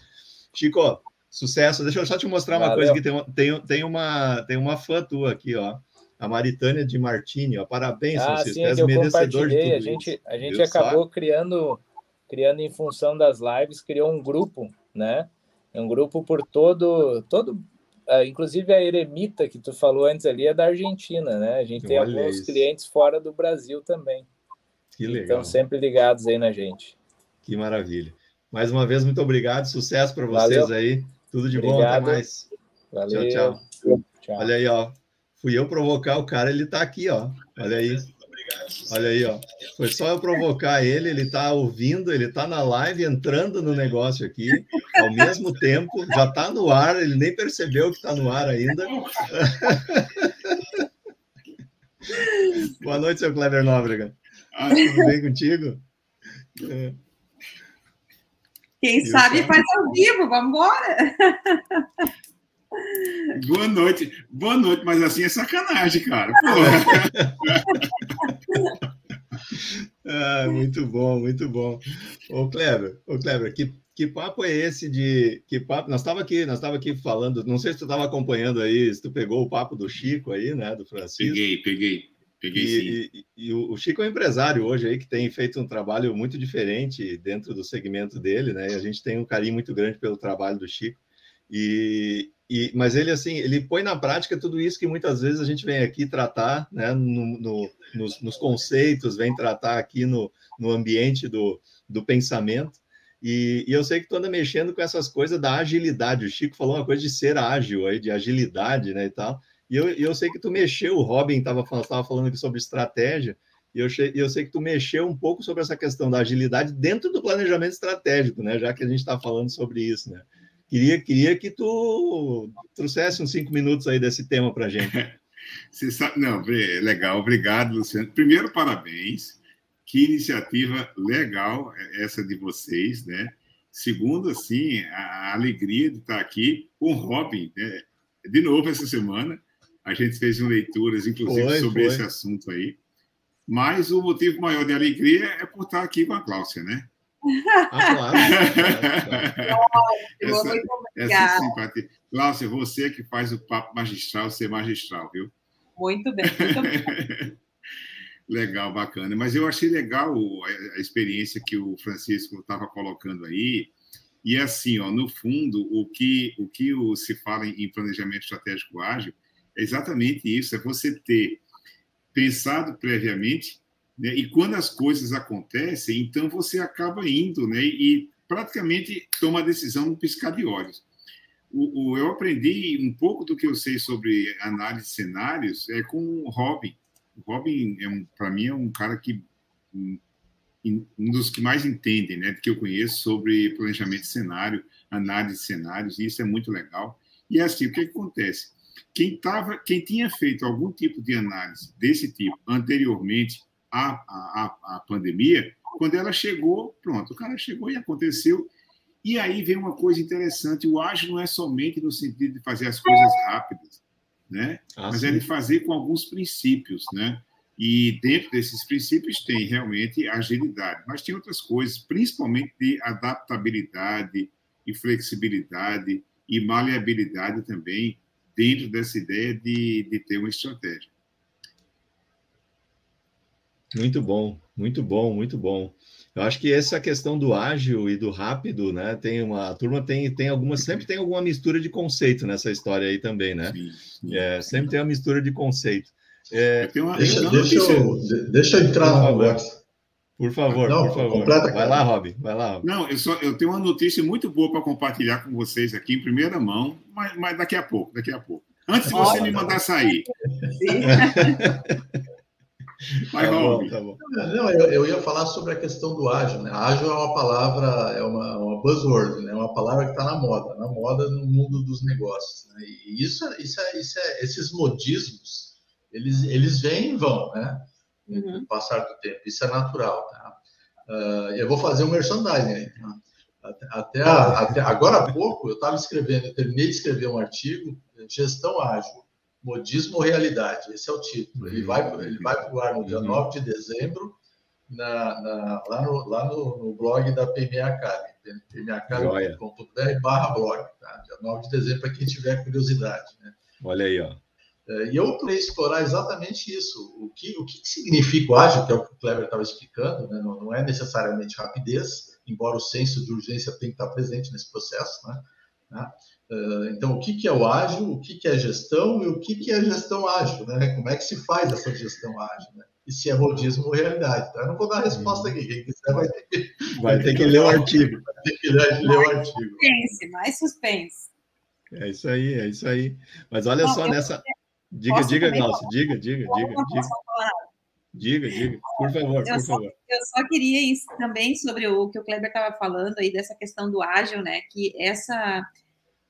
Chico, sucesso. Deixa eu só te mostrar Valeu. uma coisa que tem, tem, tem, uma, tem uma fã tua aqui, ó. A Maritânia de Martini, ó. Parabéns, ah, Francisco. Sim, é merecedor de tudo. A gente, isso. a gente acabou criando, criando em função das lives, criou um grupo, né? Um grupo por todo, todo inclusive a Eremita que tu falou antes ali é da Argentina, né? A gente tem Olha alguns isso. clientes fora do Brasil também. Que legal. Estão sempre ligados aí na gente. Que maravilha. Mais uma vez, muito obrigado. Sucesso para vocês Valeu. aí. Tudo de obrigado. bom. Até mais. Valeu. Tchau, tchau, tchau. Olha aí, ó. Fui eu provocar o cara, ele está aqui, ó. Olha aí. Olha aí, ó. Foi só eu provocar ele, ele está ouvindo, ele está na live, entrando no negócio aqui, ao mesmo tempo, já está no ar, ele nem percebeu que está no ar ainda. Boa noite, seu Kleber Nóbrega. Ah, tudo bem contigo? É. Quem sabe faz ao vivo, vamos embora. Boa noite. Boa noite, mas assim é sacanagem, cara. <laughs> Ah, muito bom, muito bom. Ô, Kleber, ô, Kleber, que, que papo é esse de. Que papo? Nós estávamos aqui, nós estava aqui falando, não sei se tu estava acompanhando aí, se tu pegou o papo do Chico aí, né? Do Francisco. Peguei, peguei. Peguei, e, e, e, o Chico é um empresário hoje aí que tem feito um trabalho muito diferente dentro do segmento dele, né? E a gente tem um carinho muito grande pelo trabalho do Chico. E, e, mas ele assim, ele põe na prática tudo isso que muitas vezes a gente vem aqui tratar, né? No, no, nos, nos, conceitos, vem tratar aqui no, no ambiente do, do pensamento. E, e, eu sei que tu anda mexendo com essas coisas da agilidade. O Chico falou uma coisa de ser ágil aí, de agilidade, né? E tal. E eu, eu sei que tu mexeu, o Robin estava falando, falando aqui sobre estratégia, e eu, eu sei que tu mexeu um pouco sobre essa questão da agilidade dentro do planejamento estratégico, né? Já que a gente está falando sobre isso, né? Queria, queria que tu trouxesse uns cinco minutos aí desse tema para a gente. <laughs> Não, legal, obrigado, Luciano. Primeiro, parabéns. Que iniciativa legal essa de vocês, né? Segundo, assim, a alegria de estar aqui com o Robin, né? de novo essa semana. A gente fez leituras, inclusive, foi, sobre foi. esse assunto aí. Mas o motivo maior de alegria é por estar aqui com a Cláudia, né? Ah, claro. <laughs> simpatia. Cláudia, você que faz o papo magistral ser magistral, viu? Muito bem, muito bem. <laughs> legal, bacana. Mas eu achei legal a experiência que o Francisco estava colocando aí. E assim, ó, no fundo, o que, o que se fala em planejamento estratégico ágil é exatamente isso: é você ter pensado previamente, né, e quando as coisas acontecem, então você acaba indo né, e praticamente toma a decisão no piscar de olhos. O, o, eu aprendi um pouco do que eu sei sobre análise de cenários é com o Robin. O Robin, é um, para mim, é um cara que um, um dos que mais entendem, né, que eu conheço sobre planejamento de cenário, análise de cenários, e isso é muito legal. E é assim, o que, que acontece? Quem, tava, quem tinha feito algum tipo de análise desse tipo anteriormente à, à, à pandemia, quando ela chegou, pronto, o cara chegou e aconteceu. E aí vem uma coisa interessante: o ágil não é somente no sentido de fazer as coisas rápidas, né? Ah, mas é de fazer com alguns princípios, né? E dentro desses princípios tem realmente agilidade, mas tem outras coisas, principalmente de adaptabilidade e flexibilidade e maleabilidade também, dentro dessa ideia de, de ter uma estratégia. Muito bom, muito bom, muito bom. Eu acho que essa questão do ágil e do rápido, né? Tem uma a turma tem tem algumas sempre tem alguma mistura de conceito nessa história aí também, né? Sim, sim. É, sempre tem uma mistura de conceito. É, uma, deixa, deixa, eu, deixa eu entrar no negócio. Por favor, Não, por favor. Completa, vai lá, Rob. Vai lá. Rob. Não, eu, só, eu tenho uma notícia muito boa para compartilhar com vocês aqui em primeira mão, mas, mas daqui a pouco, daqui a pouco. Antes de você me mandar sair. <laughs> Sim. Vai, tá bom, tá bom. Não, eu, eu, ia falar sobre a questão do ágil. Né? Ágil é uma palavra, é uma, uma buzzword, né? uma palavra que está na moda, na moda no mundo dos negócios. Né? E isso, isso, é, isso é, esses modismos, eles, eles vêm e vão, né? uhum. no passar do tempo. Isso é natural. Tá? Uh, eu vou fazer um merchandising aí. Tá? Até, até, a, até, agora há pouco eu estava escrevendo, eu terminei de escrever um artigo, Gestão Ágil, Modismo ou Realidade, esse é o título. Ele vai, ele vai para o ar no dia 9 de dezembro, na, na, lá, no, lá no, no, blog da PMA Academy, pmaacademy.com.br barra blog, tá? dia 9 de dezembro, para quem tiver curiosidade. Né? Olha aí, ó. É, e eu queria explorar exatamente isso. O que, o que significa o ágil, que é o que o Kleber estava explicando, né? não, não, é necessariamente rapidez, embora o senso de urgência tenha que estar presente nesse processo. Né? né? É, então, o que, que é o ágil, o que, que é gestão e o que, que é gestão ágil? Né? Como é que se faz essa gestão ágil? Né? E se é modismo ou realidade? Tá? Eu não vou dar a resposta aqui, quem quiser vai ter que, <laughs> vai ter que ler o artigo. Vai ter que ler, ler o artigo. Suspense, mais suspense. É isso aí, é isso aí. Mas olha Bom, só nessa. Diga, diga, Glaucio, diga, diga, diga, diga. Diga, diga, por favor, eu por só, favor. Eu só queria isso também sobre o que o Kleber estava falando aí dessa questão do ágil, né? Que essa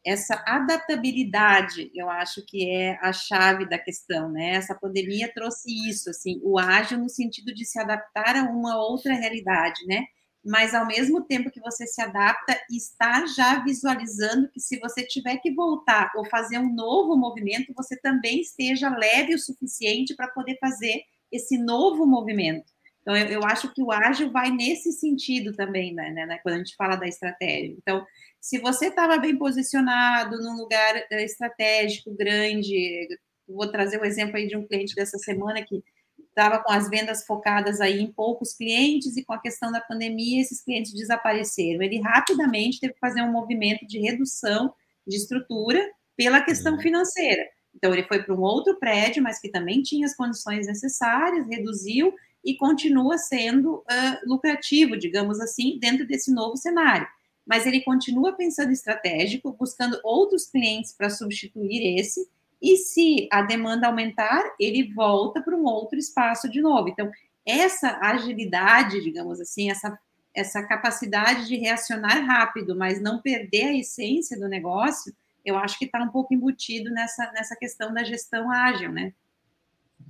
essa adaptabilidade, eu acho que é a chave da questão, né? Essa pandemia trouxe isso, assim, o ágil no sentido de se adaptar a uma outra realidade, né? mas ao mesmo tempo que você se adapta, está já visualizando que se você tiver que voltar ou fazer um novo movimento, você também esteja leve o suficiente para poder fazer esse novo movimento. Então, eu, eu acho que o ágil vai nesse sentido também, né, né, quando a gente fala da estratégia. Então, se você estava bem posicionado num lugar eh, estratégico, grande, vou trazer o um exemplo aí de um cliente dessa semana que estava com as vendas focadas aí em poucos clientes e com a questão da pandemia, esses clientes desapareceram. Ele rapidamente teve que fazer um movimento de redução de estrutura pela questão uhum. financeira. Então, ele foi para um outro prédio, mas que também tinha as condições necessárias, reduziu e continua sendo uh, lucrativo, digamos assim, dentro desse novo cenário. Mas ele continua pensando estratégico, buscando outros clientes para substituir esse, e se a demanda aumentar, ele volta para um outro espaço de novo. Então, essa agilidade, digamos assim, essa, essa capacidade de reacionar rápido, mas não perder a essência do negócio, eu acho que está um pouco embutido nessa, nessa questão da gestão ágil, né?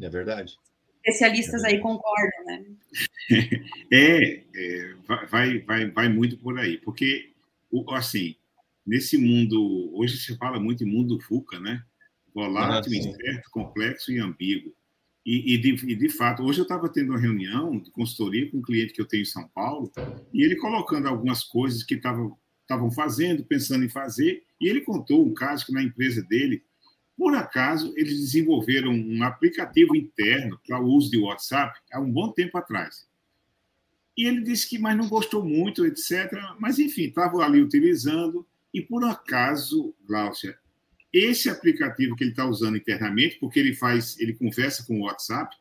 É verdade. Especialistas aí concordam, né? <laughs> É, é, vai, vai, vai muito por aí, porque, assim, nesse mundo, hoje se fala muito em mundo FUCA, né? volátil, ah, incerto, complexo e ambíguo. E, e, de, e, de, fato, hoje eu estava tendo uma reunião de consultoria com um cliente que eu tenho em São Paulo, e ele colocando algumas coisas que estavam fazendo, pensando em fazer, e ele contou um caso que na empresa dele, por acaso, eles desenvolveram um aplicativo interno para o uso de WhatsApp há um bom tempo atrás. E ele disse que mas não gostou muito, etc. Mas, enfim, estava ali utilizando, e por acaso, Glaucia, esse aplicativo que ele está usando internamente, porque ele faz, ele conversa com o WhatsApp,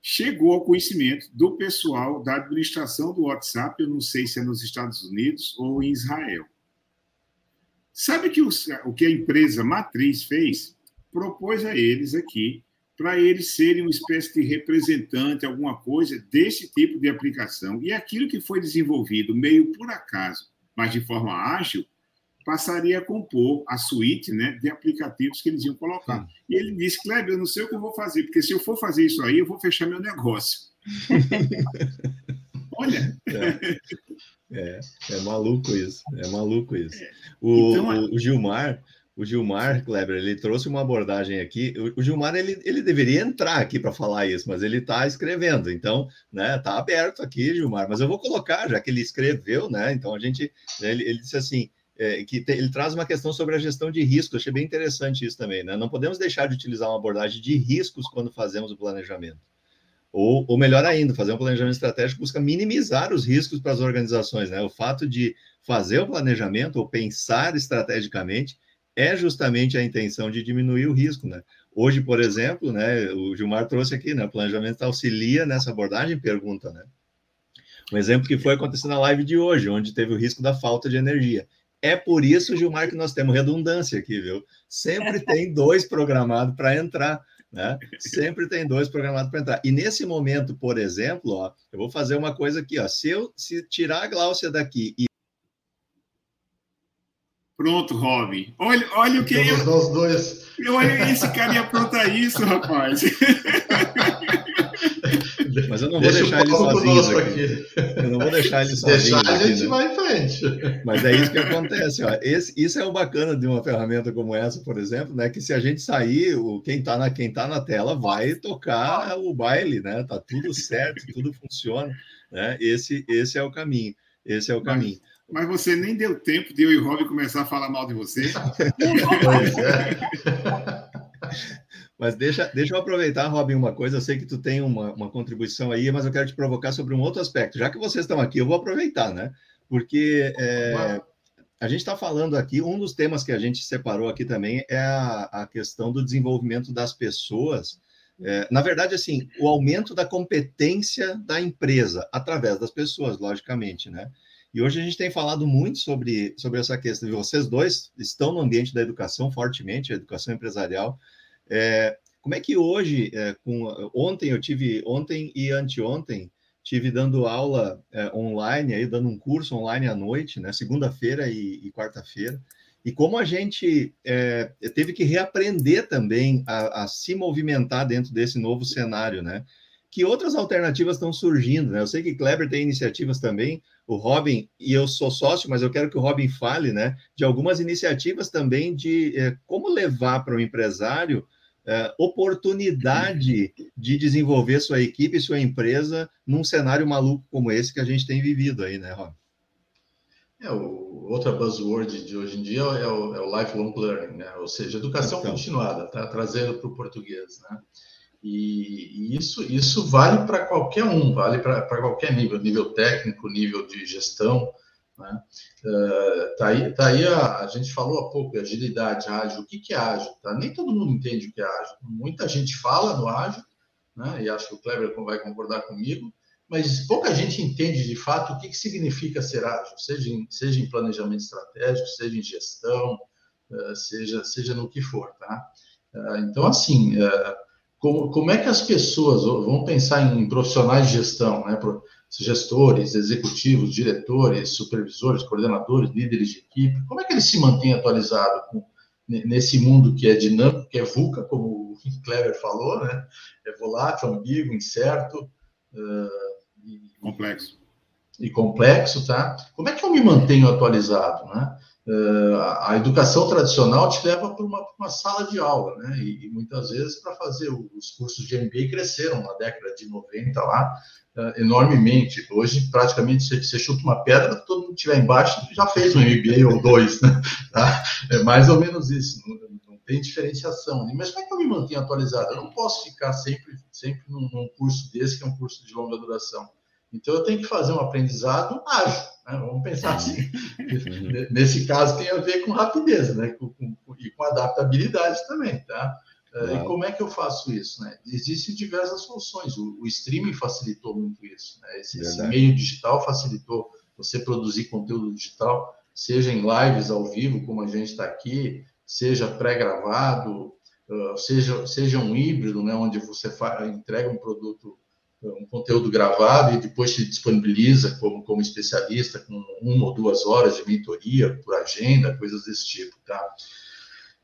chegou ao conhecimento do pessoal da administração do WhatsApp, eu não sei se é nos Estados Unidos ou em Israel. Sabe que o, o que a empresa matriz fez? Propôs a eles aqui para eles serem uma espécie de representante, alguma coisa desse tipo de aplicação. E aquilo que foi desenvolvido meio por acaso, mas de forma ágil, passaria a compor a suíte né, de aplicativos que eles iam colocar. E ele disse, Kleber, eu não sei o que eu vou fazer, porque se eu for fazer isso aí, eu vou fechar meu negócio. <laughs> Olha. É, é, é, maluco isso, é maluco isso. É. O, então, o, o Gilmar, o Gilmar Kleber, ele trouxe uma abordagem aqui. O, Gilmar, ele, ele deveria entrar aqui para falar isso, mas ele está escrevendo, então, né, tá aberto aqui, Gilmar. Mas eu vou colocar, já que ele escreveu, né? Então a gente, ele, ele disse assim: é, que te, ele traz uma questão sobre a gestão de riscos. Achei bem interessante isso também, né? Não podemos deixar de utilizar uma abordagem de riscos quando fazemos o planejamento. Ou, ou melhor ainda, fazer um planejamento estratégico busca minimizar os riscos para as organizações, né? O fato de fazer o planejamento ou pensar estrategicamente é justamente a intenção de diminuir o risco, né? Hoje, por exemplo, né, o Gilmar trouxe aqui, né, planejamento auxilia nessa abordagem, pergunta, né? Um exemplo que foi acontecer na live de hoje, onde teve o risco da falta de energia. É por isso, Gilmar, que nós temos redundância aqui, viu? Sempre tem dois programados para entrar, né? Sempre tem dois programados para entrar. E nesse momento, por exemplo, ó, eu vou fazer uma coisa aqui, ó. Se eu se tirar a Gláucia daqui e Pronto, Robin. Olha, olha o que. Estamos eu... nós dois. Olha, esse cara ia aprontar isso, rapaz. <laughs> Mas eu não vou deixar ele sozinho aqui. aqui. Eu não vou deixar ele sozinho. Deixar, aqui, a gente né? vai em frente. Mas é isso que acontece. Ó. Esse, isso é o bacana de uma ferramenta como essa, por exemplo, né? Que se a gente sair, o, quem está na, quem tá na tela vai tocar o baile, né? Tá tudo certo, tudo funciona. Né? Esse, esse é o caminho. Esse é o caminho. Mas você nem deu tempo de eu e o Rob começar a falar mal de você. é. Mas deixa, deixa eu aproveitar, Robin, uma coisa. Eu sei que tu tem uma, uma contribuição aí, mas eu quero te provocar sobre um outro aspecto. Já que vocês estão aqui, eu vou aproveitar, né? Porque é, a gente está falando aqui, um dos temas que a gente separou aqui também é a, a questão do desenvolvimento das pessoas. É, na verdade, assim, o aumento da competência da empresa através das pessoas, logicamente, né? E hoje a gente tem falado muito sobre, sobre essa questão. Vocês dois estão no ambiente da educação fortemente, a educação empresarial. É, como é que hoje, é, com, ontem eu tive, ontem e anteontem, tive dando aula é, online, aí dando um curso online à noite, né, segunda-feira e, e quarta-feira, e como a gente é, teve que reaprender também a, a, se movimentar dentro desse novo cenário, né? Que outras alternativas estão surgindo, né? Eu sei que Kleber tem iniciativas também, o Robin, e eu sou sócio, mas eu quero que o Robin fale, né? De algumas iniciativas também de é, como levar para o empresário é, oportunidade de desenvolver sua equipe, sua empresa, num cenário maluco como esse que a gente tem vivido aí, né, Rob? É, o, outra buzzword de hoje em dia é o, é o lifelong learning, né? ou seja, educação então. continuada, tá? trazendo para o português. Né? E, e, isso, isso vale para qualquer um, vale para qualquer nível, nível técnico, nível de gestão. Né? Uh, tá aí, tá aí a, a, gente falou há pouco, agilidade, ágil. O que, que é ágil? Tá? Nem todo mundo entende o que é ágil. Muita gente fala no ágil, né? e acho que o Kleber vai concordar comigo, mas pouca gente entende de fato o que, que significa ser ágil, seja em, seja em planejamento estratégico, seja em gestão, uh, seja, seja no que for. Tá? Uh, então, assim, como, como é que as pessoas vão pensar em profissionais de gestão, né? gestores, executivos, diretores, supervisores, coordenadores, líderes de equipe, como é que eles se mantêm atualizados nesse mundo que é dinâmico, que é VUCA, como o Clever falou, né? É volátil, ambíguo, incerto. Uh, e, complexo. E complexo, tá? Como é que eu me mantenho atualizado, né? A educação tradicional te leva para uma, uma, sala de aula, né? E, e muitas vezes para fazer os cursos de MBA cresceram na década de 90 lá uh, enormemente. Hoje, praticamente, você, você, chuta uma pedra, todo mundo que estiver embaixo já fez um MBA ou dois, né? <laughs> Tá? É mais ou menos isso. Não, não, tem diferenciação. Mas como é que eu me mantenho atualizado? Eu não posso ficar sempre, sempre num, num curso desse que é um curso de longa duração. Então, eu tenho que fazer um aprendizado ágil. Né? Vamos pensar assim. Uhum. Nesse caso, tem a ver com rapidez né? Com, com, e com adaptabilidade também. Tá? Claro. E como é que eu faço isso? Né? Existem diversas soluções. O, o streaming facilitou muito isso. Né? Esse, esse, meio digital facilitou você produzir conteúdo digital, seja em lives ao vivo, como a gente está aqui, seja pré-gravado, uh, seja, seja um híbrido, né? onde você entrega um produto um conteúdo gravado e depois se disponibiliza como, como especialista com uma ou duas horas de mentoria por agenda, coisas desse tipo, tá?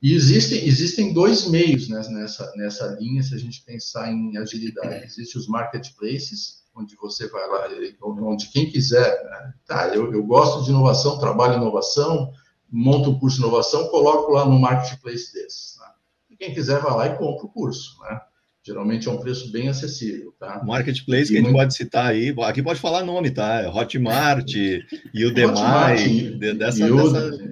E existem, existem dois meios nessa, nessa linha, se a gente pensar em agilidade. <clears throat> Existem os marketplaces, onde você vai lá, onde quem quiser, né? tá, eu, eu gosto de inovação, trabalho em inovação, monto um curso de inovação, coloco lá no marketplace desses. Né? E quem quiser vai lá e compra o curso, né? Geralmente é um preço bem acessível, tá? Marketplace que a gente muito... pode citar aí, aqui pode falar nome, tá? É Hotmart e o Demai, dessa, dessa,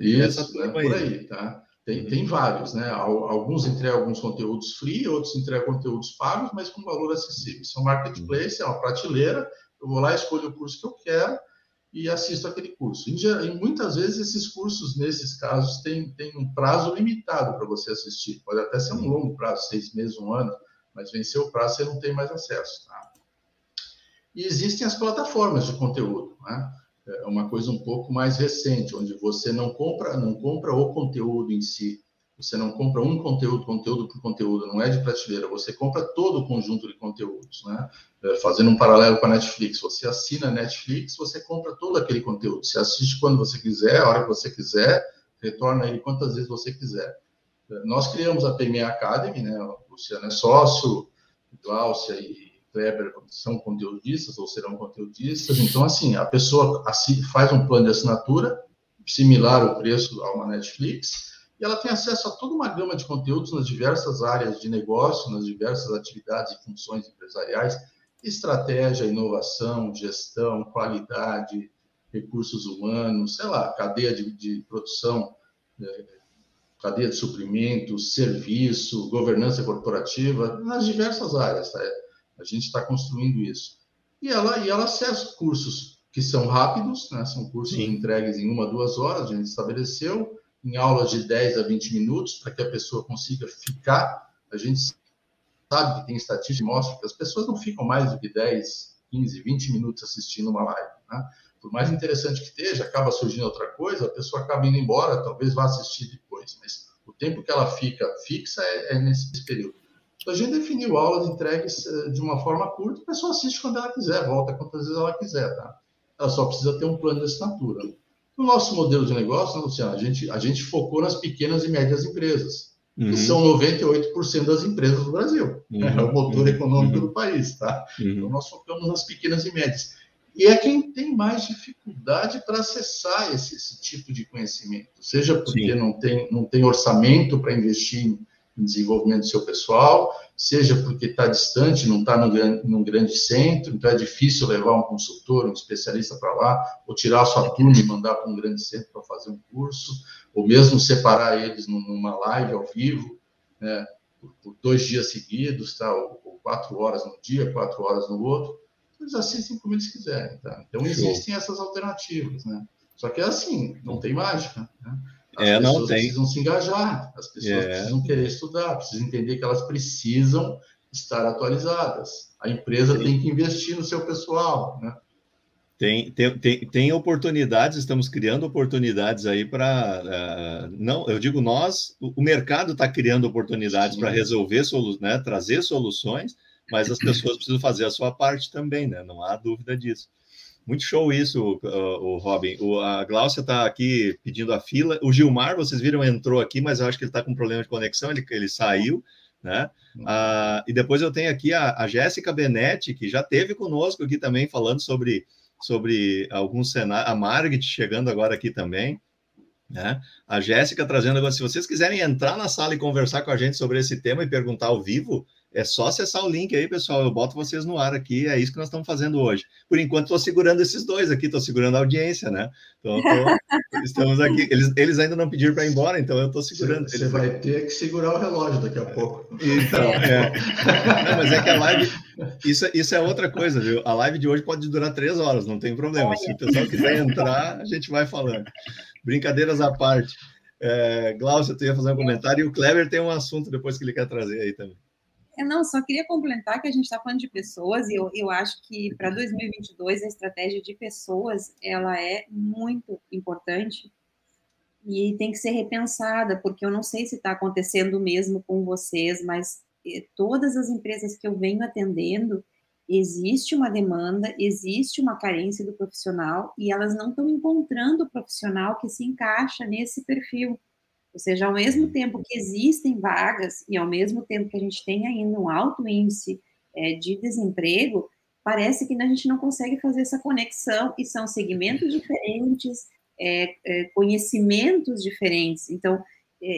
isso, dessa né? por aí, tá? Tem, tem vários, né? Alguns entregam alguns conteúdos free, outros entregam conteúdos pagos, mas com valor acessível. Isso é um marketplace, é uma prateleira, eu vou lá, escolho o curso que eu quero e assisto aquele curso. Em, em muitas vezes, esses cursos, nesses casos, têm, têm um prazo limitado para você assistir. Pode até ser um longo prazo, seis meses, um ano, mas venceu o prazo, você não tem mais acesso. Tá? E existem as plataformas de conteúdo, né? É uma coisa um pouco mais recente, onde você não compra, não compra o conteúdo em si, você não compra um conteúdo, conteúdo por conteúdo, não é de prateleira, você compra todo o conjunto de conteúdos, né? É, fazendo um paralelo com a Netflix, você assina a Netflix, você compra todo aquele conteúdo, você assiste quando você quiser, a hora que você quiser, retorna ele quantas vezes você quiser. Nós criamos a PME Academy, né? O Luciano é sócio, Glaucia e Kleber são conteudistas ou serão conteudistas. Então, assim, a pessoa faz um plano de assinatura, similar ao preço a uma Netflix, e ela tem acesso a toda uma gama de conteúdos nas diversas áreas de negócio, nas diversas atividades e funções empresariais, estratégia, inovação, gestão, qualidade, recursos humanos, sei lá, cadeia de, de produção, é, cadeia de suprimentos, serviço, governança corporativa, nas diversas áreas. Tá? A gente está construindo isso. E ela, e ela acessa cursos que são rápidos, né? são cursos Sim. entregues em uma, duas horas, a gente estabeleceu, em aulas de 10 a 20 minutos, para que a pessoa consiga ficar. A gente sabe que tem estatística que mostra que as pessoas não ficam mais do que 10, 15, 20 minutos assistindo uma live. Né? Por mais interessante que esteja, acaba surgindo outra coisa, a pessoa acaba indo embora, talvez vá assistir depois, mas o tempo que ela fica fixa é, é nesse período. Então, a gente definiu aulas entregues eh, de uma forma curta, a pessoa assiste quando ela quiser, volta quantas vezes ela quiser, tá? Ela só precisa ter um plano de assinatura. No nosso modelo de negócio, né, Luciano, a gente, a gente focou nas pequenas e médias empresas, uhum. que são 98% das empresas do Brasil. Uhum. É o motor uhum. econômico do país, tá? Uhum. Então, nós focamos nas pequenas e médias. E é quem tem mais dificuldade para acessar esse, esse, tipo de conhecimento, seja porque não tem, não tem orçamento para investir em, em desenvolvimento do seu pessoal, seja porque está distante, não está num grande centro, então é difícil levar um consultor, um especialista para lá, ou tirar a sua turma e mandar para um grande centro para fazer um curso, ou mesmo separar eles numa live ao vivo, né, por, dois dias seguidos, tá, ou, ou, quatro horas no dia, quatro horas no outro, eles assistem como eles quiserem. Tá? Então, existem essas alternativas, né? Só que é assim, não tem mágica, né? As é, pessoas precisam se engajar, as pessoas é. precisam querer estudar, precisam entender que elas precisam estar atualizadas. A empresa Sim. tem que investir no seu pessoal, né? Tem, tem, tem, tem oportunidades, estamos criando oportunidades aí para. Uh, eh, não, eu digo nós, o, o mercado está criando oportunidades para resolver, solu né, trazer soluções, mas as pessoas precisam fazer a sua parte também, né? Não há dúvida disso. Muito show isso, o, Robin. O, a Gláucia está aqui pedindo a fila. O Gilmar, vocês viram, entrou aqui, mas eu acho que ele está com problema de conexão, ele, ele saiu, né? Ah, e depois eu tenho aqui a, a Jéssica Benetti, que já teve conosco aqui também, falando sobre, sobre alguns cenários. A Margit chegando agora aqui também. Né? A Jéssica trazendo agora, se vocês quiserem entrar na sala e conversar com a gente sobre esse tema e perguntar ao vivo, é só acessar o link aí, pessoal. Eu boto vocês no ar aqui. É isso que nós estamos fazendo hoje. Por enquanto, estou segurando esses dois aqui, estou segurando a audiência, né? Então, tô, <laughs> estamos aqui. Eles, eles ainda não pediram para ir embora, então eu estou segurando. Você, vai ter que segurar o relógio daqui a pouco. Então, é. Não, mas é que a live. Isso, isso é outra coisa, viu? A live de hoje pode durar três horas, não tem problema. Se o pessoal quiser entrar, a gente vai falando. Brincadeiras à parte. É, Glaucio, tu ia fazer um comentário e o Kleber tem um assunto depois que ele quer trazer aí também. Eu não, só queria complementar que a gente está falando de pessoas e eu, eu acho que para 2022 a estratégia de pessoas ela é muito importante e tem que ser repensada, porque eu não sei se está acontecendo mesmo com vocês, mas eh, todas as empresas que eu venho atendendo, existe uma demanda, existe uma carência do profissional e elas não estão encontrando o profissional que se encaixa nesse perfil. Ou seja, ao mesmo tempo que existem vagas e ao mesmo tempo que a gente tem ainda um alto índice é, de desemprego, parece que a gente não consegue fazer essa conexão e são segmentos diferentes, é, é, conhecimentos diferentes. Então,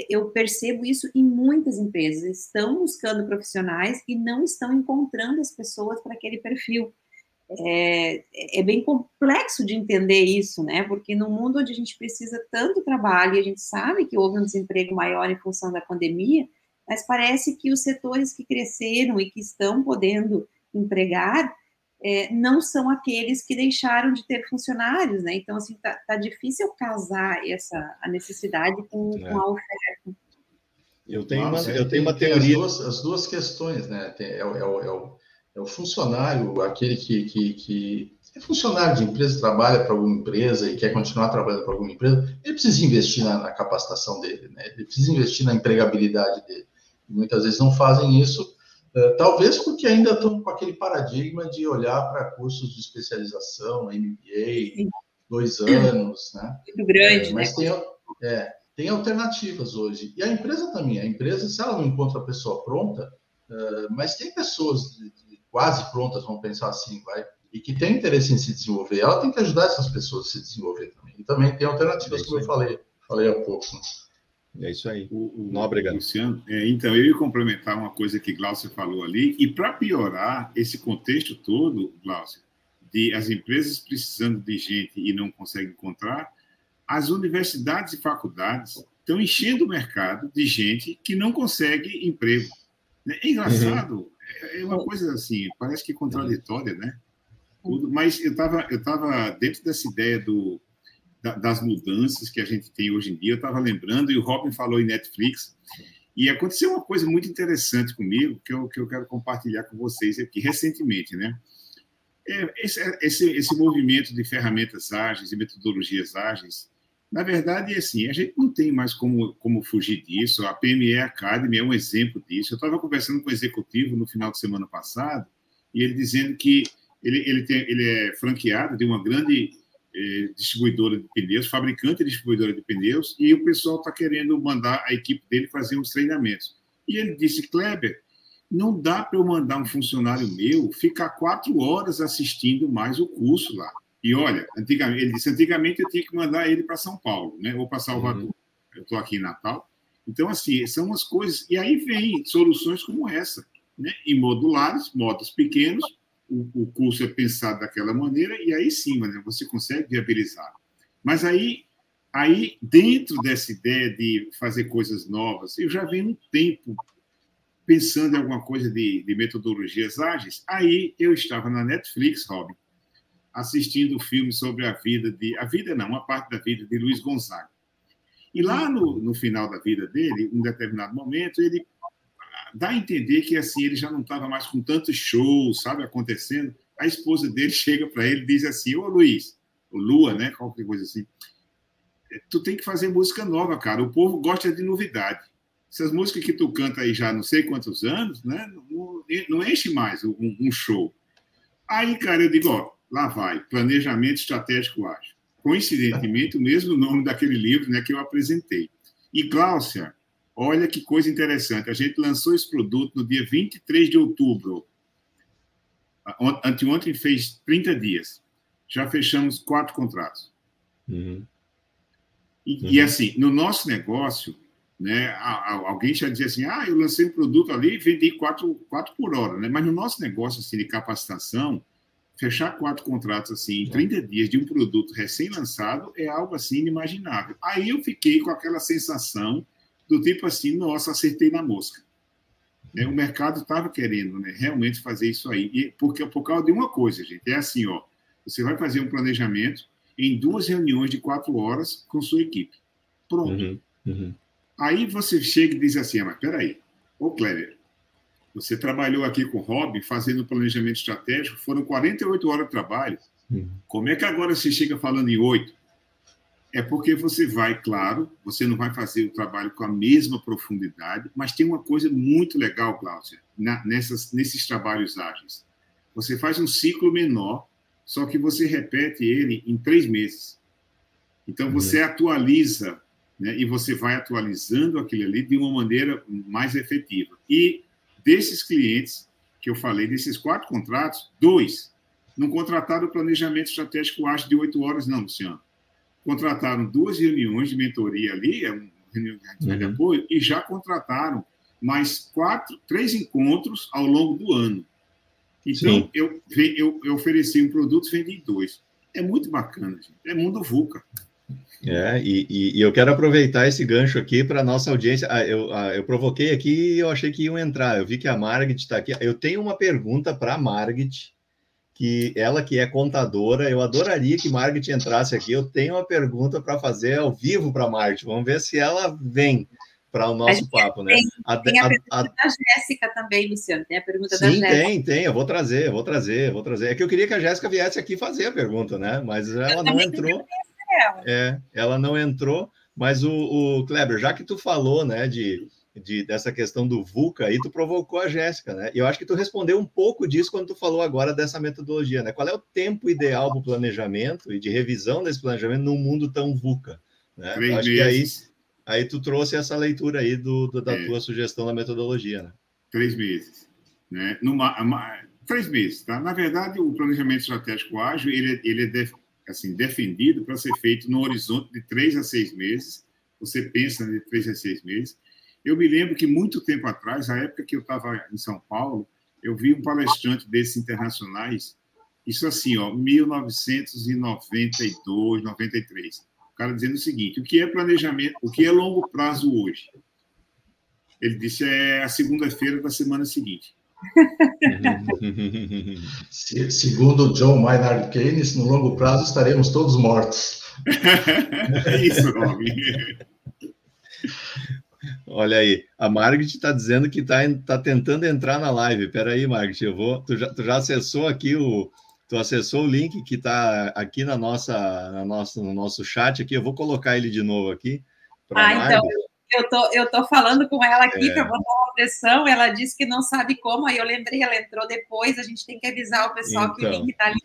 eu percebo isso em muitas empresas. Estão buscando profissionais e não estão encontrando as pessoas para aquele perfil é, é, bem complexo de entender isso, né? Porque no mundo onde a gente precisa tanto trabalho e a gente sabe que houve um desemprego maior em função da pandemia, mas parece que os setores que cresceram e que estão podendo empregar é, não são aqueles que deixaram de ter funcionários, né? Então, assim, tá, tá difícil casar essa a necessidade com, é. com a oferta. Eu tenho, Nossa, uma, eu tenho uma teoria. As duas, as duas questões, né? Tem, é, é, é, o é o funcionário, aquele que, que, que é funcionário de empresa, trabalha para alguma empresa e quer continuar trabalhando para alguma empresa, ele precisa investir na, na, capacitação dele, né? ele precisa investir na empregabilidade dele. E muitas vezes não fazem isso, uh, talvez porque ainda estão com aquele paradigma de olhar para cursos de especialização, MBA, Sim. dois anos, né? Muito grande, é, mas né? Tem, é, tem alternativas hoje. E a empresa também, a empresa, se ela não encontra a pessoa pronta, uh, mas tem pessoas de, quase prontas, vamos pensar assim, vai, e que tem interesse em se desenvolver, ela tem que ajudar essas pessoas a se desenvolver também. E também tem alternativas, é como eu falei, falei há pouco. Né? É isso aí. O, o, Não, obrigado. Luciano, é, então, eu ia complementar uma coisa que Glaucio falou ali, e para piorar esse contexto todo, Glaucio, de as empresas precisando de gente e não conseguem encontrar, as universidades e faculdades estão enchendo o mercado de gente que não consegue emprego. É engraçado, uhum. É uma coisa assim, parece que contraditória, né? Mas eu estava eu tava dentro dessa ideia do, das mudanças que a gente tem hoje em dia, eu estava lembrando, e o Robin falou em Netflix, e aconteceu uma coisa muito interessante comigo, que eu, que eu quero compartilhar com vocês aqui, recentemente, né? É, esse, esse, esse movimento de ferramentas ágeis e metodologias ágeis, na verdade, é assim, a gente não tem mais como, como fugir disso. A PME Academy é um exemplo disso. Eu estava conversando com o executivo no final de semana passado e ele dizendo que ele, ele, tem, ele é franqueado de uma grande eh, distribuidora de pneus, fabricante e distribuidora de pneus, e o pessoal está querendo mandar a equipe dele fazer uns treinamentos. E ele disse, Kleber, não dá para eu mandar um funcionário meu ficar quatro horas assistindo mais o curso lá. E olha, antigamente, ele disse, antigamente eu tinha que mandar ele para São Paulo, né? Ou para Salvador. Uhum. Eu estou aqui em Natal. Então, assim, são as coisas. E aí vem soluções como essa, né? em modulares, modos pequenos, o, o curso é pensado daquela maneira, e aí sim, né, você consegue viabilizar. Mas aí, aí, dentro dessa ideia de fazer coisas novas, eu já venho um tempo pensando em alguma coisa de, de metodologias ágeis. Aí eu estava na Netflix, Robin, assistindo o filme sobre a vida de. A vida não, uma parte da vida de Luiz Gonzaga. E lá no, no final da vida dele, em um determinado momento, ele dá a entender que assim ele já não estava mais com tantos shows, sabe, acontecendo. A esposa dele <laughs> chega para ele e diz assim: Ô Luiz, Lua, né? Qualquer coisa assim. É, tu tem que fazer música nova, cara. O povo gosta de novidade. Essas músicas que tu canta aí já não sei quantos anos, né? Não, não enche mais um, um, show. Aí, cara, eu digo, ó, lá vai, planejamento estratégico ágil. Coincidentemente, o mesmo nome daquele livro, né, que eu apresentei. E Cláudia, Olha que coisa interessante. A gente lançou esse produto no dia 23 de outubro. Anteontem fez 30 dias. Já fechamos quatro contratos. Uhum. E, uhum. e, assim, no nosso negócio, né, alguém já dizia assim: ah, eu lancei um produto ali e vendi quatro, quatro por hora. Né? Mas no nosso negócio assim, de capacitação, fechar quatro contratos assim em 30 dias de um produto recém-lançado é algo assim inimaginável. Aí eu fiquei com aquela sensação do tipo assim, nossa, acertei na mosca. Né? O mercado estava querendo né, realmente fazer isso aí. E porque, por causa de uma coisa, gente, é assim, ó, você vai fazer um planejamento em duas reuniões de quatro horas com sua equipe. Pronto. Uhum, uhum. Aí você chega e diz assim, ah, mas peraí, ô Kleber, você trabalhou aqui com o Rob fazendo planejamento estratégico, foram 48 horas de trabalho. Uhum. Como é que agora você chega falando em oito? É porque você vai, claro, você não vai fazer o trabalho com a mesma profundidade, mas tem uma coisa muito legal, Cláudia, nessas, nesses trabalhos ágeis. Você faz um ciclo menor, só que você repete ele em três meses. Então, você uhum. atualiza, né, e você vai atualizando aquilo ali de uma maneira mais efetiva. E desses clientes que eu falei, desses quatro contratos, dois não contrataram o planejamento estratégico ágil de oito horas, não, Luciano contrataram duas reuniões de mentoria ali, é reunião de uhum. apoio, e já contrataram mais quatro, três encontros ao longo do ano. Então, eu, eu, eu, ofereci um produto, vendi dois. É muito bacana, gente. É mundo VUCA. É, e, e, e, eu quero aproveitar esse gancho aqui para a nossa audiência. Ah, eu, ah, eu provoquei aqui e eu achei que iam entrar. Eu vi que a Margit está aqui. Eu tenho uma pergunta para a Margit que ela que é contadora, eu adoraria que Margit entrasse aqui. Eu tenho uma pergunta para fazer ao vivo para a Margit. Vamos ver se ela vem para o nosso papo, né? Tem, a, tem a, pergunta a, da Jéssica também, Luciano. Tem a pergunta sim, da Jéssica. Tem, tem. Eu vou trazer, eu vou trazer, eu vou trazer. É que eu queria que a Jéssica viesse aqui fazer a pergunta, né? Mas ela eu não entrou. Ela. É, ela não entrou. Mas o, o Kleber, já que tu falou, né, de de, dessa questão do VUCA aí, tu provocou a Jéssica, né? E eu acho que tu respondeu um pouco disso quando tu falou agora dessa metodologia, né? Qual é o tempo ideal para o planejamento e de revisão desse planejamento num mundo tão VUCA? Né? Três acho meses. que aí, aí tu trouxe essa leitura aí do, do da é. tua sugestão da metodologia, né? Três meses. Né? Numa, três meses, tá? Na verdade, o planejamento estratégico ágil, ele, ele é def, assim, defendido para ser feito no horizonte de três a seis meses. Você pensa de três a seis meses eu me lembro que muito tempo atrás, a época que eu estava em São Paulo, eu vi um palestrante desses internacionais, isso assim, ó, 1992, 93. O cara dizendo o seguinte: o que é planejamento, o que é longo prazo hoje? Ele disse: é a segunda-feira da semana seguinte. Segundo John Maynard Keynes, no longo prazo estaremos todos mortos. é <laughs> isso, Robin. Olha aí, a Margaret está dizendo que está tá tentando entrar na live. Espera aí, Margaret, eu vou. Tu já, tu já acessou aqui o. Tu acessou o link que está aqui na nossa, na nossa, no nosso chat aqui. Eu vou colocar ele de novo aqui. Ah, então eu tô, eu tô falando com ela aqui é. para botar pressão. Ela disse que não sabe como. Aí eu lembrei, ela entrou depois. A gente tem que avisar o pessoal então. que o então. link está ali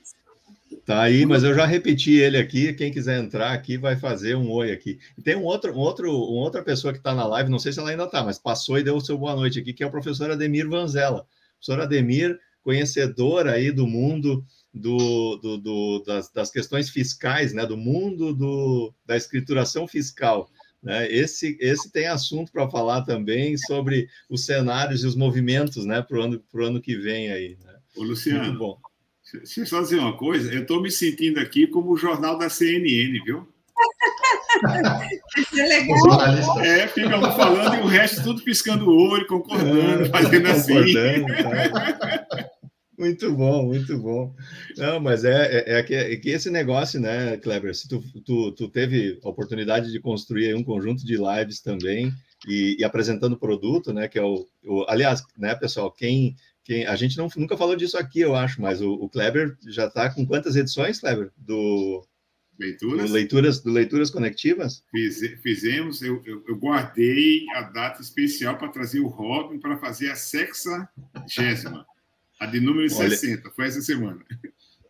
Tá aí, mas eu já repeti ele aqui. Quem quiser entrar aqui vai fazer um oi aqui. E tem um outro, um outro, uma outra pessoa que está na live, não sei se ela ainda está, mas passou e deu o seu boa noite aqui, que é o professor Ademir Vanzella. Professor Ademir, conhecedor aí do mundo do, do, do das, das, questões fiscais, né? Do mundo do, da escrituração fiscal. Né? Esse, esse tem assunto para falar também sobre os cenários e os movimentos né, para o ano, ano que vem aí. Né? Ô, Luciano, Muito bom. deixa eu só dizer uma coisa, eu estou me sentindo aqui como o jornal da CNN, viu? Isso é legal. É, fica um falando e o resto tudo piscando o olho, concordando, é, fazendo assim. Tá. <laughs> Muito bom, muito bom. Não, mas é, é, é, que, é, que, esse negócio, né, Kleber? Se tu, tu, tu, teve a oportunidade de construir um conjunto de lives também e, e apresentando produto, né? Que é o, o, aliás, né, pessoal, quem, quem a gente não, nunca falou disso aqui, eu acho, mas o, o Kleber já está com quantas edições, Kleber? Do Leituras? Do leituras, do leituras conectivas? Fiz, fizemos, eu, eu, eu, guardei a data especial para trazer o Robin para fazer a sexagésima. A de número Olha, 60, foi essa semana.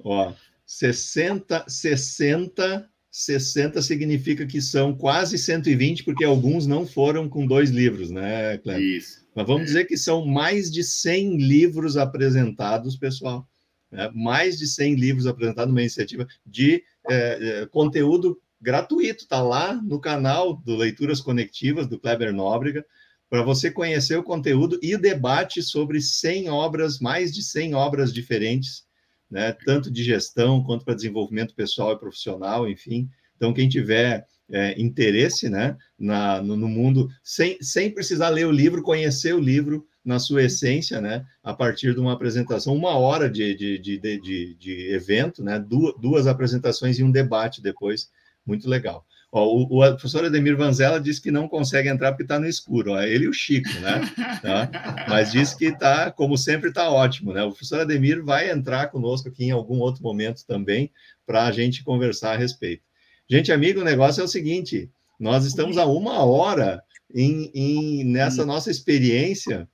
Ó, 60, 60, 60 significa que são quase 120, porque alguns não foram com dois livros, né, Cleber? Isso. Mas vamos é. dizer que são mais de 100 livros apresentados, pessoal. Né? Mais de 100 livros apresentados numa iniciativa de é, é, conteúdo gratuito, está lá no canal do Leituras Conectivas, do Kleber Nóbrega para você conhecer o conteúdo e debate sobre 100 obras, mais de 100 obras diferentes, né, tanto de gestão quanto para desenvolvimento pessoal e profissional, enfim. Então, quem tiver é, interesse né, na, no, no, mundo, sem, sem precisar ler o livro, conhecer o livro na sua essência, né, a partir de uma apresentação, uma hora de, de, de, de, de evento, né, duas, duas apresentações e um debate depois, muito legal. Ó, o, o, professor Ademir Vanzella disse que não consegue entrar porque está no escuro. Ó, ele e o Chico, né? <laughs> Tá? Mas disse que está, como sempre, está ótimo, né? O professor Ademir vai entrar conosco aqui em algum outro momento também para a gente conversar a respeito. Gente, amigo, o negócio é o seguinte: nós estamos a uma hora em, em nessa nossa experiência,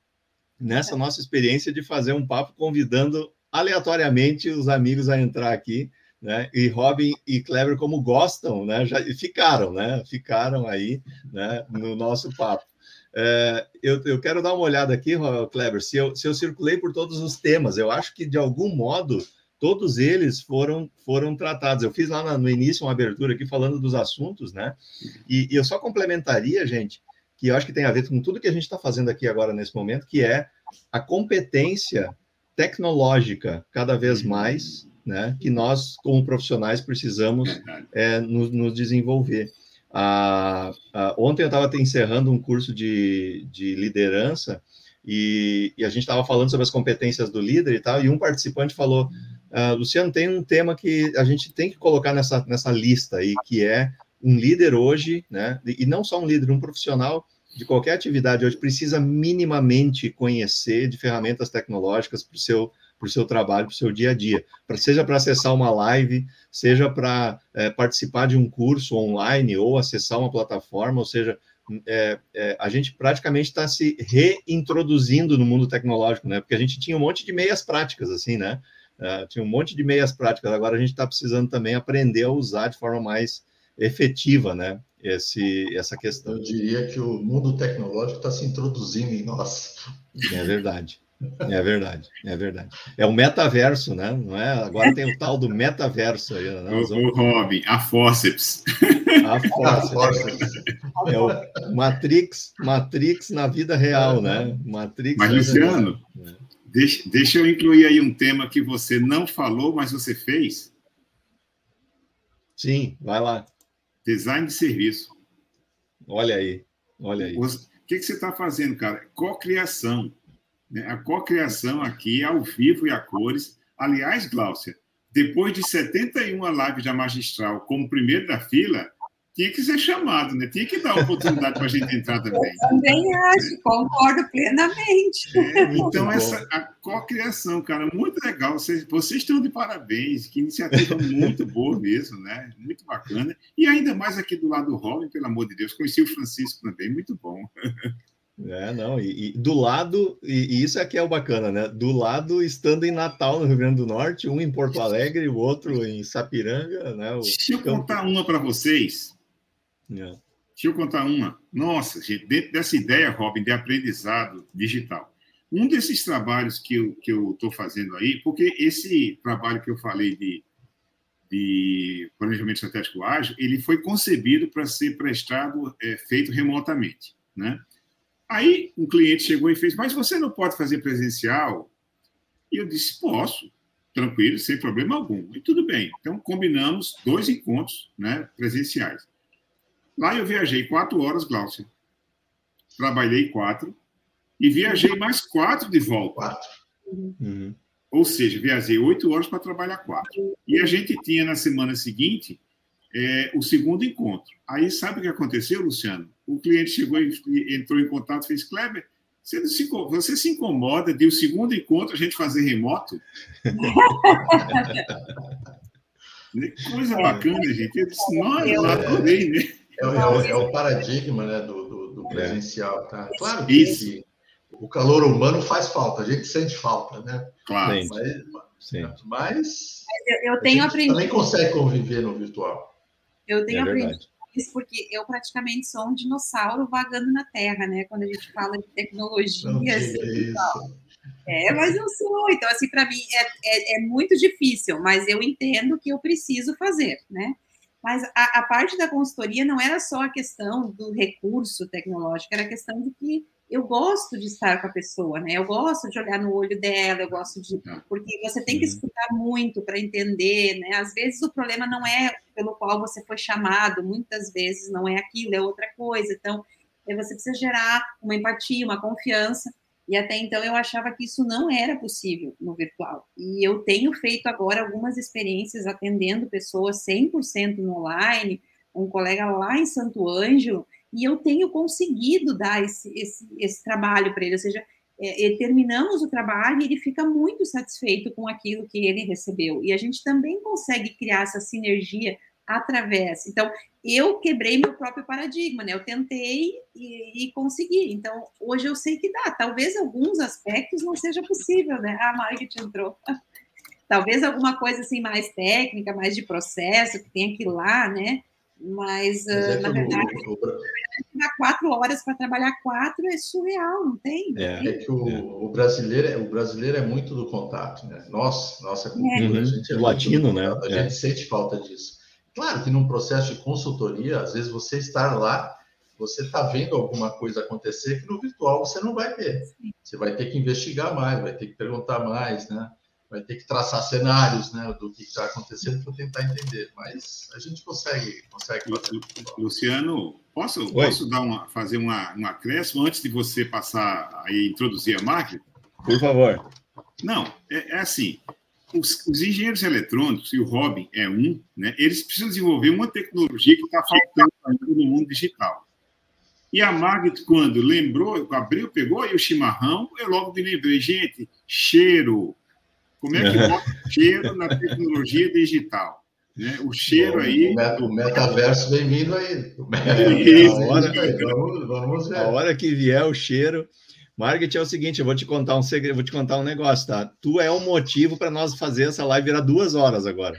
nessa nossa experiência de fazer um papo convidando aleatoriamente os amigos a entrar aqui né? E Robin e Kleber, como gostam, né? Já ficaram, né? Ficaram aí, né? No nosso papo. É, eu, eu, quero dar uma olhada aqui, Kleber, se eu, se eu circulei por todos os temas. Eu acho que de algum modo todos eles foram foram tratados. Eu fiz lá no início uma abertura aqui falando dos assuntos, né? E, e eu só complementaria, gente, que eu acho que tem a ver com tudo que a gente está fazendo aqui agora nesse momento, que é a competência tecnológica cada vez mais né, que nós, como profissionais, precisamos é, nos, nos, desenvolver. Ah, ah, ontem eu estava encerrando um curso de, de liderança e, e a gente estava falando sobre as competências do líder e tal, e um participante falou, ah, Luciano, tem um tema que a gente tem que colocar nessa, nessa lista aí, que é um líder hoje, né, e não só um líder, um profissional de qualquer atividade hoje precisa minimamente conhecer de ferramentas tecnológicas para o seu para o seu trabalho, para o seu dia a dia, pra, seja para acessar uma live, seja para é, participar de um curso online ou acessar uma plataforma, ou seja, é, é, a gente praticamente está se reintroduzindo no mundo tecnológico, né? Porque a gente tinha um monte de meias práticas, assim, né? Uh, tinha um monte de meias práticas, agora a gente está precisando também aprender a usar de forma mais efetiva, né? Esse, essa questão. Eu diria que o mundo tecnológico está se introduzindo em nós. É verdade. É verdade, é verdade. É o metaverso, né? Não é? Agora tem o tal do metaverso aí. Né? O, vamos... Robin, a Forceps. A Forceps. É o Matrix, Matrix na vida real, né? Matrix. Mas, Luciano, é. deixa, deixa eu incluir aí um tema que você não falou, mas você fez. Sim, vai lá. Design de serviço. Olha aí, olha aí. O que, que você está fazendo, cara? Cocriação. Né? A cocriação aqui, ao vivo e a cores. Aliás, Gláucia, depois de 71 lives da magistral como primeiro da fila, tinha que ser chamado, né? Tinha que dar oportunidade para a gente entrar também. Eu também acho, concordo plenamente. É, então, essa a cocriação, cara, muito legal. Vocês, vocês estão de parabéns, que iniciativa muito boa mesmo, né? Muito bacana. E ainda mais aqui do lado do Robin, pelo amor de Deus, conheci o Francisco também, muito bom. É, não, e, e do lado, e, e, isso aqui é o bacana, né? Do lado, estando em Natal, no Rio Grande do Norte, um em Porto Alegre, o outro em Sapiranga, né? O Deixa eu campo... contar uma para vocês. É. Deixa eu contar uma. Nossa, gente, dentro dessa ideia, Robin, de aprendizado digital. Um desses trabalhos que eu estou que eu fazendo aí, porque esse trabalho que eu falei de de planejamento estratégico ágil, ele foi concebido para ser prestado, é, feito remotamente, né? Aí um cliente chegou e fez, mas você não pode fazer presencial? E eu disse, posso, tranquilo, sem problema algum. E tudo bem. Então combinamos dois encontros, né, presenciais. Lá eu viajei quatro horas, Glaucio. Trabalhei quatro e viajei mais quatro de volta. Quatro. Uhum. Ou seja, viajei oito horas para trabalhar quatro. E a gente tinha na semana seguinte é, o segundo encontro. Aí sabe o que aconteceu, Luciano? O cliente chegou e entrou em contato e fez: Kleber, você se, você se incomoda de o segundo encontro a gente fazer remoto? <laughs> Coisa bacana, gente. Eu disse, nossa, eu adorei, né? É, é, é, o paradigma né, do, do, do presencial, tá? Claro que Isso o calor humano faz falta, a gente sente falta, né? Claro. Mas, Sim. mas eu, eu tenho aprendido. Também consegue conviver no virtual. Eu tenho é aprendido isso porque eu praticamente sou um dinossauro vagando na Terra, né? Quando a gente fala de tecnologia. Assim, é, mas eu sou. Então, assim, para mim é, é, é, muito difícil, mas eu entendo que eu preciso fazer, né? Mas a, a parte da consultoria não era só a questão do recurso tecnológico, era a questão de que eu gosto de estar com a pessoa, né? Eu gosto de olhar no olho dela, eu gosto de. Tá. Porque você tem que uhum. escutar muito para entender, né? Às vezes o problema não é pelo qual você foi chamado, muitas vezes não é aquilo, é outra coisa. Então, é, você precisa gerar uma empatia, uma confiança. E até então eu achava que isso não era possível no virtual. E eu tenho feito agora algumas experiências atendendo pessoas 100% no online. Um colega lá em Santo Ângelo, e eu tenho conseguido dar esse, esse, esse trabalho para ele, ou seja, é, terminamos o trabalho e ele fica muito satisfeito com aquilo que ele recebeu. E a gente também consegue criar essa sinergia através. Então, eu quebrei meu próprio paradigma, né? Eu tentei e, e, consegui. Então, hoje eu sei que dá. Talvez alguns aspectos não seja possível, né? A Margaret entrou. <laughs> Talvez alguma coisa assim mais técnica, mais de processo, que tem que ir lá, né? Mas, é na verdade, o, quatro horas para trabalhar quatro é surreal, não tem? É, é que o, o, brasileiro, é, o brasileiro é muito do contato, né? Nós, nossa cultura, é. a gente é latino, né? A gente sente falta disso. Claro que num processo de consultoria, às vezes você estar lá, você está vendo alguma coisa acontecer que no virtual você não vai ver. Você vai ter que investigar mais, vai ter que perguntar mais, né? Vai ter que traçar cenários né, do que está acontecendo para tentar entender, mas a gente consegue, consegue fazer. Luciano, posso, posso dar uma, fazer uma, um acréscimo antes de você passar a introduzir a máquina? Por favor. Não, é, é assim, os, os, engenheiros eletrônicos, e o Robin é um, né, eles precisam desenvolver uma tecnologia que está faltando no mundo digital. E a Margaret, quando lembrou, abriu, pegou aí o chimarrão, eu logo me lembrei, gente, cheiro, como é que bota cheiro na tecnologia digital? Né? O cheiro aí. O metaverso vem vindo aí. A hora, vamos, vamos ver. A hora que vier o cheiro. Margaret, é o seguinte, eu vou te contar um segredo, vou te contar um negócio, tá? Tu é o motivo para nós fazer essa live virar duas horas agora.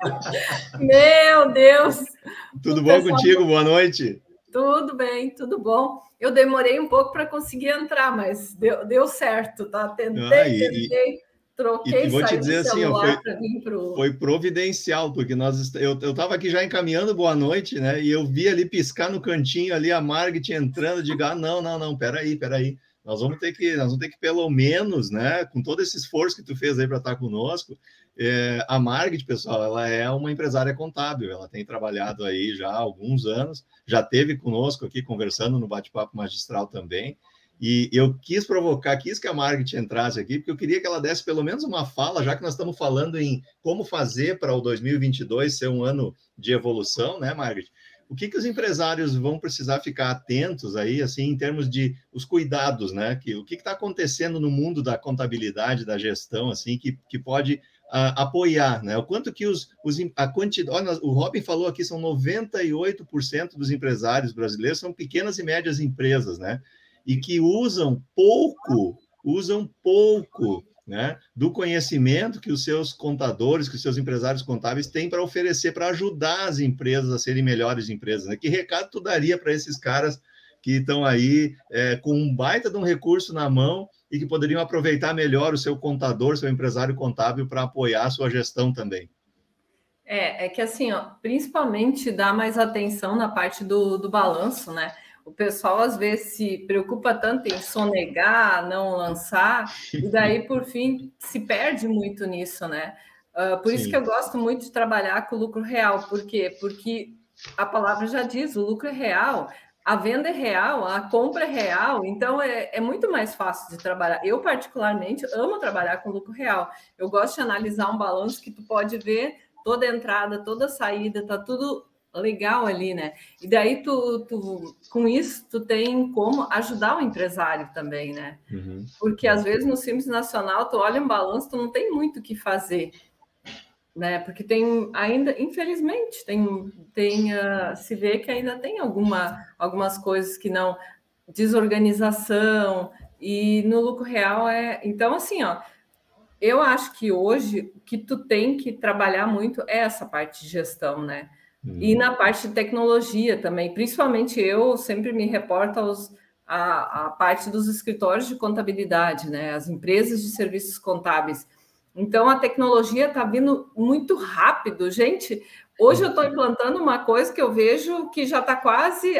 Tá? <laughs> Meu Deus! Tudo o bom contigo? Boa noite. Tudo bem, tudo bom. Eu demorei um pouco para conseguir entrar, mas deu, deu certo, tá? Tentei, ah, e, tentei, troquei, e vou te dizer assim, ó, foi, pro... foi providencial, porque nós eu estava aqui já encaminhando boa noite, né? E eu vi ali piscar no cantinho ali a Margit entrando, digo, ah, não, não, não, peraí, peraí. Nós vamos ter que, nós vamos ter que, pelo menos, né, com todo esse esforço que tu fez aí para estar conosco, é, a Margit, pessoal, ela é uma empresária contábil, ela tem trabalhado aí já há alguns anos, já teve conosco aqui conversando no bate-papo magistral também. E eu quis provocar, quis que a Margit entrasse aqui, porque eu queria que ela desse pelo menos uma fala, já que nós estamos falando em como fazer para o 2022 ser um ano de evolução, né, Margit? O que, que os empresários vão precisar ficar atentos aí, assim, em termos de os cuidados, né? Que, o que está acontecendo no mundo da contabilidade, da gestão, assim, que, que pode uh, apoiar, né? O quanto que os, os a quantidade, o Robin falou aqui, são 98% dos empresários brasileiros são pequenas e médias empresas, né? E que usam pouco, usam pouco, né? Do conhecimento que os seus contadores, que os seus empresários contábeis têm para oferecer para ajudar as empresas a serem melhores empresas, né? Que recado tu daria para esses caras que estão aí é, com um baita de um recurso na mão e que poderiam aproveitar melhor o seu contador, seu empresário contábil para apoiar a sua gestão também. É, é que assim, ó, principalmente dá mais atenção na parte do, do balanço, né? O pessoal às vezes se preocupa tanto em sonegar, não lançar, e daí, por <laughs> fim, se perde muito nisso, né? Uh, por Sim. isso que eu gosto muito de trabalhar com o lucro real. Por quê? Porque a palavra já diz, o lucro é real, a venda é real, a compra é real, então é, é, muito mais fácil de trabalhar. Eu, particularmente, amo trabalhar com lucro real. Eu gosto de analisar um balanço que tu pode ver toda entrada, toda saída, tá tudo legal ali, né? E daí tu, tu com isso tu tem como ajudar o empresário também, né? Uhum. Porque às vezes no Simples Nacional tu olha um balanço, tu não tem muito o que fazer né? Porque tem ainda, infelizmente, tem, tem uh, se vê que ainda tem alguma, algumas coisas que não desorganização e no lucro real é. Então, assim, ó, eu acho que hoje o que tu tem que trabalhar muito é essa parte de gestão, né? Uhum. E na parte de tecnologia também, principalmente eu sempre me reporto aos, a, a parte dos escritórios de contabilidade, né? As empresas de serviços contábeis então a tecnologia está vindo muito rápido, gente. Hoje eu estou implantando uma coisa que eu vejo que já está quase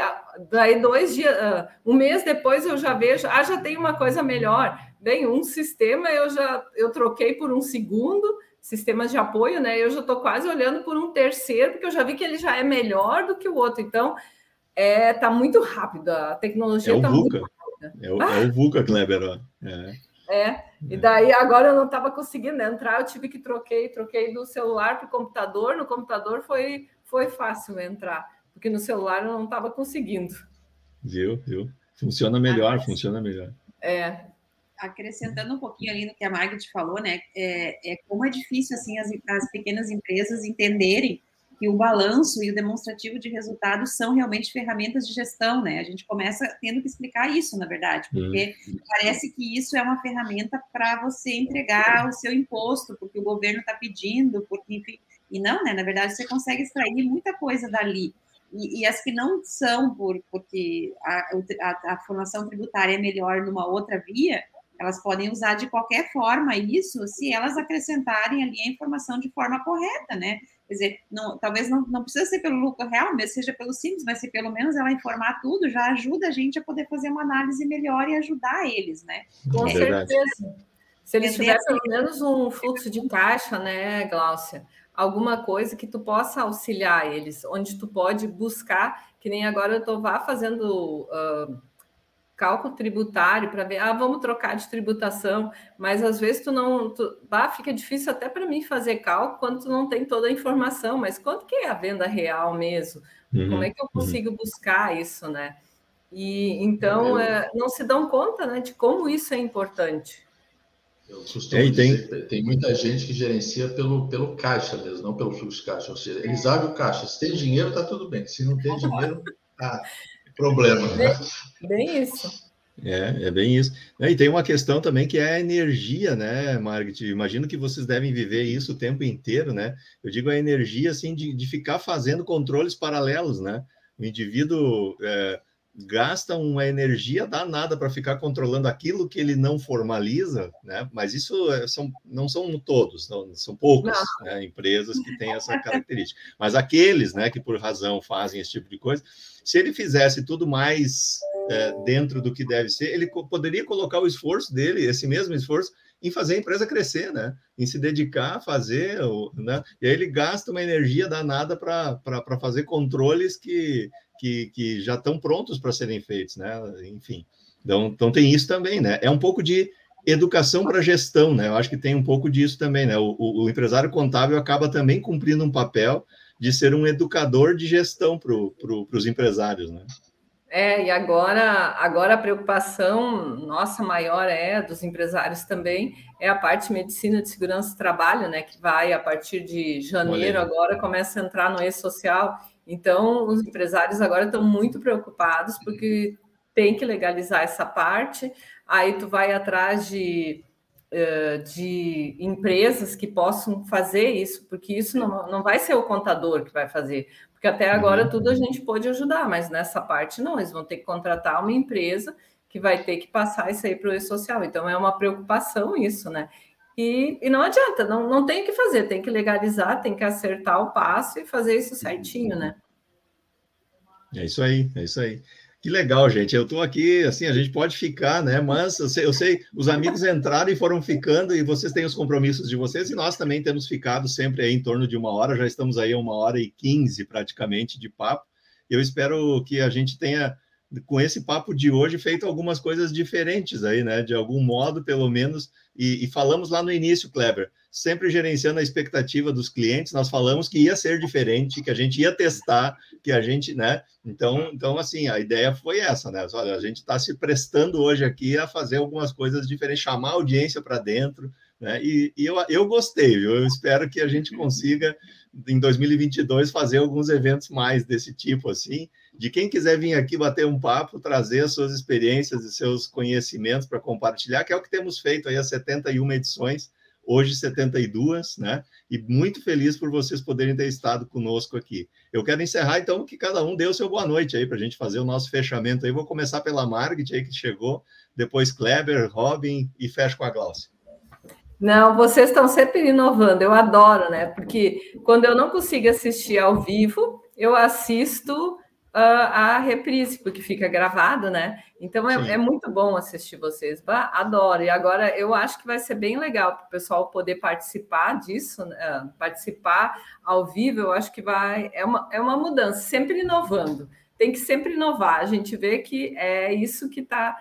daí dois dias, ah, um mês depois eu já vejo, ah, já tem uma coisa melhor. Bem, um sistema eu já eu troquei por um segundo, sistemas de apoio, né? Eu já estou quase olhando por um terceiro, porque eu já vi que ele já é melhor do que o outro. Então, é, tá muito rápido, a tecnologia está é muito rápida. É o, ah. é o VUCA, Kleber. É. É, e daí agora eu não estava conseguindo entrar, eu tive que troquei, troquei do celular para o computador. No computador foi, foi fácil entrar, porque no celular eu não estava conseguindo. Viu, viu? Funciona melhor, ah, funciona melhor. É. Acrescentando um pouquinho ali no que a Margaret falou, né? É, é como é difícil assim as, as pequenas empresas entenderem que o balanço e o demonstrativo de resultados são realmente ferramentas de gestão, né? A gente começa tendo que explicar isso, na verdade, porque uhum. parece que isso é uma ferramenta para você entregar o seu imposto, porque o governo está pedindo, porque enfim, e não, né? Na verdade, você consegue extrair muita coisa dali. E, e as que não são por porque a, a, a formação tributária é melhor numa outra via, elas podem usar de qualquer forma isso se elas acrescentarem ali a informação de forma correta, né? Quer dizer, não, talvez não, não precisa ser pelo lucro real, mas seja pelo simples, mas se pelo menos ela informar tudo, já ajuda a gente a poder fazer uma análise melhor e ajudar eles, né? Com é, certeza. Se eles tiverem pelo menos um fluxo de caixa, né, Gláucia? Alguma coisa que tu possa auxiliar eles, onde tu pode buscar, que nem agora eu estou vá fazendo. Uh, cálculo tributário para ver, ah, vamos trocar de tributação, mas às vezes tu não, tu, bah, fica difícil até para mim fazer cálculo quando tu não tem toda a informação, mas quanto que é a venda real mesmo? Uhum, Como é que eu uhum. consigo uhum. buscar isso, né? E então é, não se dão conta, né, de como isso é importante. Eu costumo é, dizer, tem... tem muita gente que gerencia pelo, pelo caixa mesmo, não pelo fluxo de caixa. Ou seja, eles abrem o caixa. Se tem dinheiro, está tudo bem. Se não tem <laughs> dinheiro, tá problema. Né? Bem, isso. É, é bem isso. E tem uma questão também que é a energia, né, Margaret? Imagino que vocês devem viver isso o tempo inteiro, né? Eu digo a energia, assim, de, de ficar fazendo controles paralelos, né? O indivíduo é, gasta uma energia danada para ficar controlando aquilo que ele não formaliza, né? Mas isso é, são, não são todos, não, são poucas né, empresas que têm essa característica. Mas aqueles, né, que por razão fazem esse tipo de coisa, se ele fizesse tudo mais é, dentro do que deve ser, ele poderia colocar o esforço dele, esse mesmo esforço, em fazer a empresa crescer, né? Em se dedicar a fazer, né? E aí ele gasta uma energia danada para fazer controles que, que, que já estão prontos para serem feitos, né? Enfim. Então, então tem isso também, né? É um pouco de educação para gestão, né? Eu acho que tem um pouco disso também, né? O, o, o empresário contábil acaba também cumprindo um papel de ser um educador de gestão para pro, os empresários, né? É, e agora, agora a preocupação nossa maior é dos empresários também é a parte de medicina de segurança do trabalho, né? Que vai a partir de janeiro agora começa a entrar no e-social. Então, os empresários agora estão muito preocupados porque tem que legalizar essa parte. Aí tu vai atrás de de empresas que possam fazer isso, porque isso não, não vai ser o contador que vai fazer, porque até agora uhum. tudo a gente pode ajudar, mas nessa parte não, eles vão ter que contratar uma empresa que vai ter que passar isso aí para o e-social. Então é uma preocupação isso, né? E, e não adianta, não, não tem o que fazer, tem que legalizar, tem que acertar o passo e fazer isso certinho, né? É isso aí, é isso aí. Que legal, gente. Eu estou aqui, assim, a gente pode ficar, né? Mas eu sei, eu sei, os amigos entraram e foram ficando, e vocês têm os compromissos de vocês, e nós também temos ficado sempre aí em torno de uma hora, já estamos aí a uma hora e quinze praticamente de papo. Eu espero que a gente tenha, com esse papo de hoje, feito algumas coisas diferentes aí, né? De algum modo, pelo menos, e, e falamos lá no início, Kleber sempre gerenciando a expectativa dos clientes. Nós falamos que ia ser diferente, que a gente ia testar, que a gente, né? Então, então assim, a ideia foi essa, né? Olha, a gente está se prestando hoje aqui a fazer algumas coisas diferentes, chamar a audiência para dentro, né? E, e, eu, eu gostei, viu? Eu espero que a gente consiga, em 2022, fazer alguns eventos mais desse tipo, assim. De quem quiser vir aqui bater um papo, trazer as suas experiências e seus conhecimentos para compartilhar, que é o que temos feito aí há 71 edições hoje 72, né? E muito feliz por vocês poderem ter estado conosco aqui. Eu quero encerrar, então, que cada um dê o seu boa noite aí para a gente fazer o nosso fechamento aí. Vou começar pela Margit aí que chegou, depois Kleber, Robin e fecho com a Glaucia. Não, vocês estão sempre inovando, eu adoro, né? Porque quando eu não consigo assistir ao vivo, eu assisto a reprise, porque fica gravado, né? Então é, é, muito bom assistir vocês. Bah, adoro. E agora eu acho que vai ser bem legal para o pessoal poder participar disso, né? participar ao vivo. Eu acho que vai. É uma, é uma mudança, sempre inovando. Tem que sempre inovar. A gente vê que é isso que está.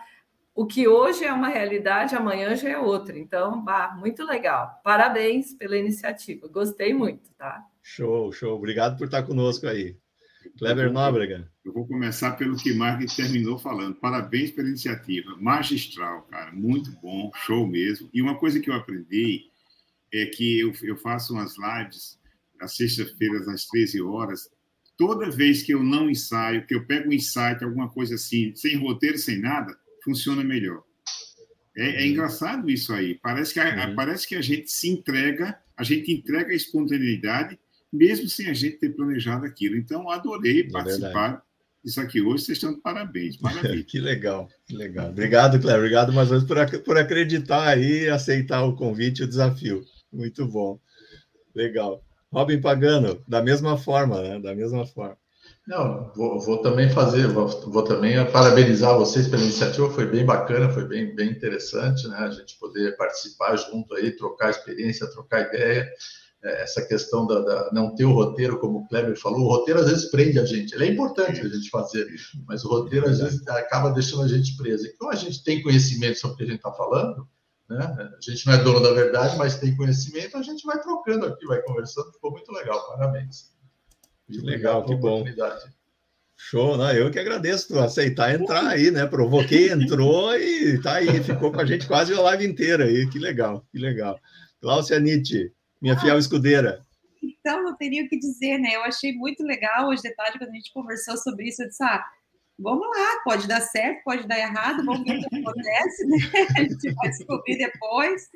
O que hoje é uma realidade, amanhã já é outra. Então, bah, muito legal. Parabéns pela iniciativa. Gostei muito, tá? Show, show. Obrigado por estar conosco aí. Kleber Nóbrega. Eu vou começar pelo que Mark terminou falando. Parabéns pela iniciativa. Magistral, cara. Muito bom. Show mesmo. E uma coisa que eu aprendi é que eu, eu faço umas lives às sextas-feiras, às 13 horas. Toda vez que eu não ensaio, que eu pego um insight, alguma coisa assim, sem roteiro, sem nada, funciona melhor. É, é engraçado isso aí. Parece que, a, uhum. parece que a gente se entrega, a gente entrega a espontaneidade mesmo sem a gente ter planejado aquilo. Então, adorei é participar disso aqui hoje. Vocês estão de parabéns. Maravilha. <laughs> que legal, que legal. Obrigado, Cléber. Obrigado mais uma vez por, por acreditar aí e aceitar o convite e o desafio. Muito bom. Legal. Robin Pagano, da mesma forma, né? Da mesma forma. Não, vou, vou também fazer, vou, vou, também parabenizar vocês pela iniciativa, foi bem bacana, foi bem, bem interessante, né? A gente poder participar junto aí, trocar experiência, trocar ideia. É, essa questão da, da, não ter o roteiro, como o Kleber falou, o roteiro às vezes prende a gente. Ele é importante a gente fazer, mas o roteiro às vezes acaba deixando a gente preso. Então a gente tem conhecimento sobre o que a gente está falando, né? A gente não é dono da verdade, mas tem conhecimento, a gente vai trocando aqui, vai conversando, ficou muito legal, parabéns. Que legal, que bom. Show, né? Eu que agradeço tu aceitar entrar aí, né? Provoquei, entrou e tá aí, ficou com a gente quase a live inteira aí. Que legal, que legal. Cláudia Nietzsche, minha fiel escudeira. Então, não teria o que dizer, né? Eu achei muito legal hoje de tarde, quando a gente conversou sobre isso, eu disse, ah, vamos lá, pode dar certo, pode dar errado, vamos ver o que acontece, né? <laughs> A gente vai descobrir depois.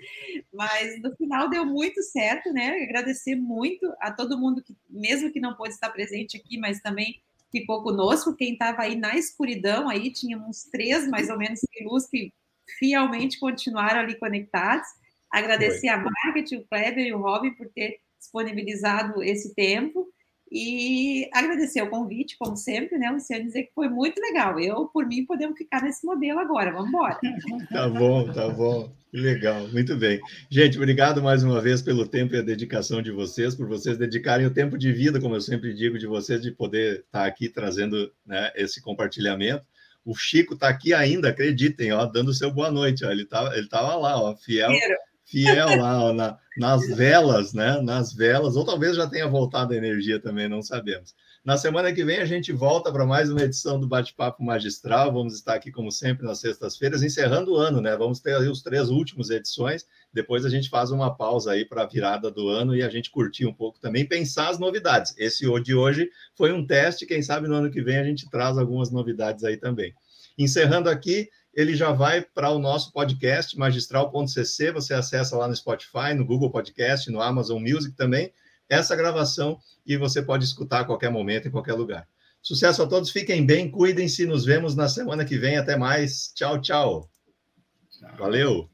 Mas no final deu muito certo, né? Agradecer muito a todo mundo que, mesmo que não pôde estar presente aqui, mas também ficou conosco. Quem estava aí na escuridão, aí tinha uns três mais ou menos de luz que fielmente continuaram ali conectados. Agradecer a Margaret, o Kleber e o Robin por ter disponibilizado esse tempo e agradecer o convite, como sempre, né, Luciano, dizer que foi muito legal. Eu, por mim, podemos ficar nesse modelo agora. Vamos embora. <laughs> tá bom, tá bom. Legal, muito bem. Gente, obrigado mais uma vez pelo tempo e a dedicação de vocês, por vocês dedicarem o tempo de vida, como eu sempre digo, de vocês, de poder estar aqui trazendo né, esse compartilhamento. O Chico está aqui ainda, acreditem, ó, dando seu boa noite. Ó, ele estava ele tava lá, ó, fiel fiel lá na, nas velas, né? Nas velas, ou talvez já tenha voltado a energia também, não sabemos. Na semana que vem a gente volta para mais uma edição do Bate-Papo Magistral. Vamos estar aqui, como sempre, nas sextas-feiras, encerrando o ano, né? Vamos ter os três últimos edições. Depois a gente faz uma pausa aí para a virada do ano e a gente curtir um pouco também, pensar as novidades. Esse de hoje foi um teste, quem sabe no ano que vem a gente traz algumas novidades aí também. Encerrando aqui, ele já vai para o nosso podcast magistral.cc, você acessa lá no Spotify, no Google Podcast, no Amazon Music também, essa gravação e você pode escutar a qualquer momento, em qualquer lugar. Sucesso a todos, fiquem bem, cuidem-se, nos vemos na semana que vem, até mais. Tchau, tchau. tchau. Valeu.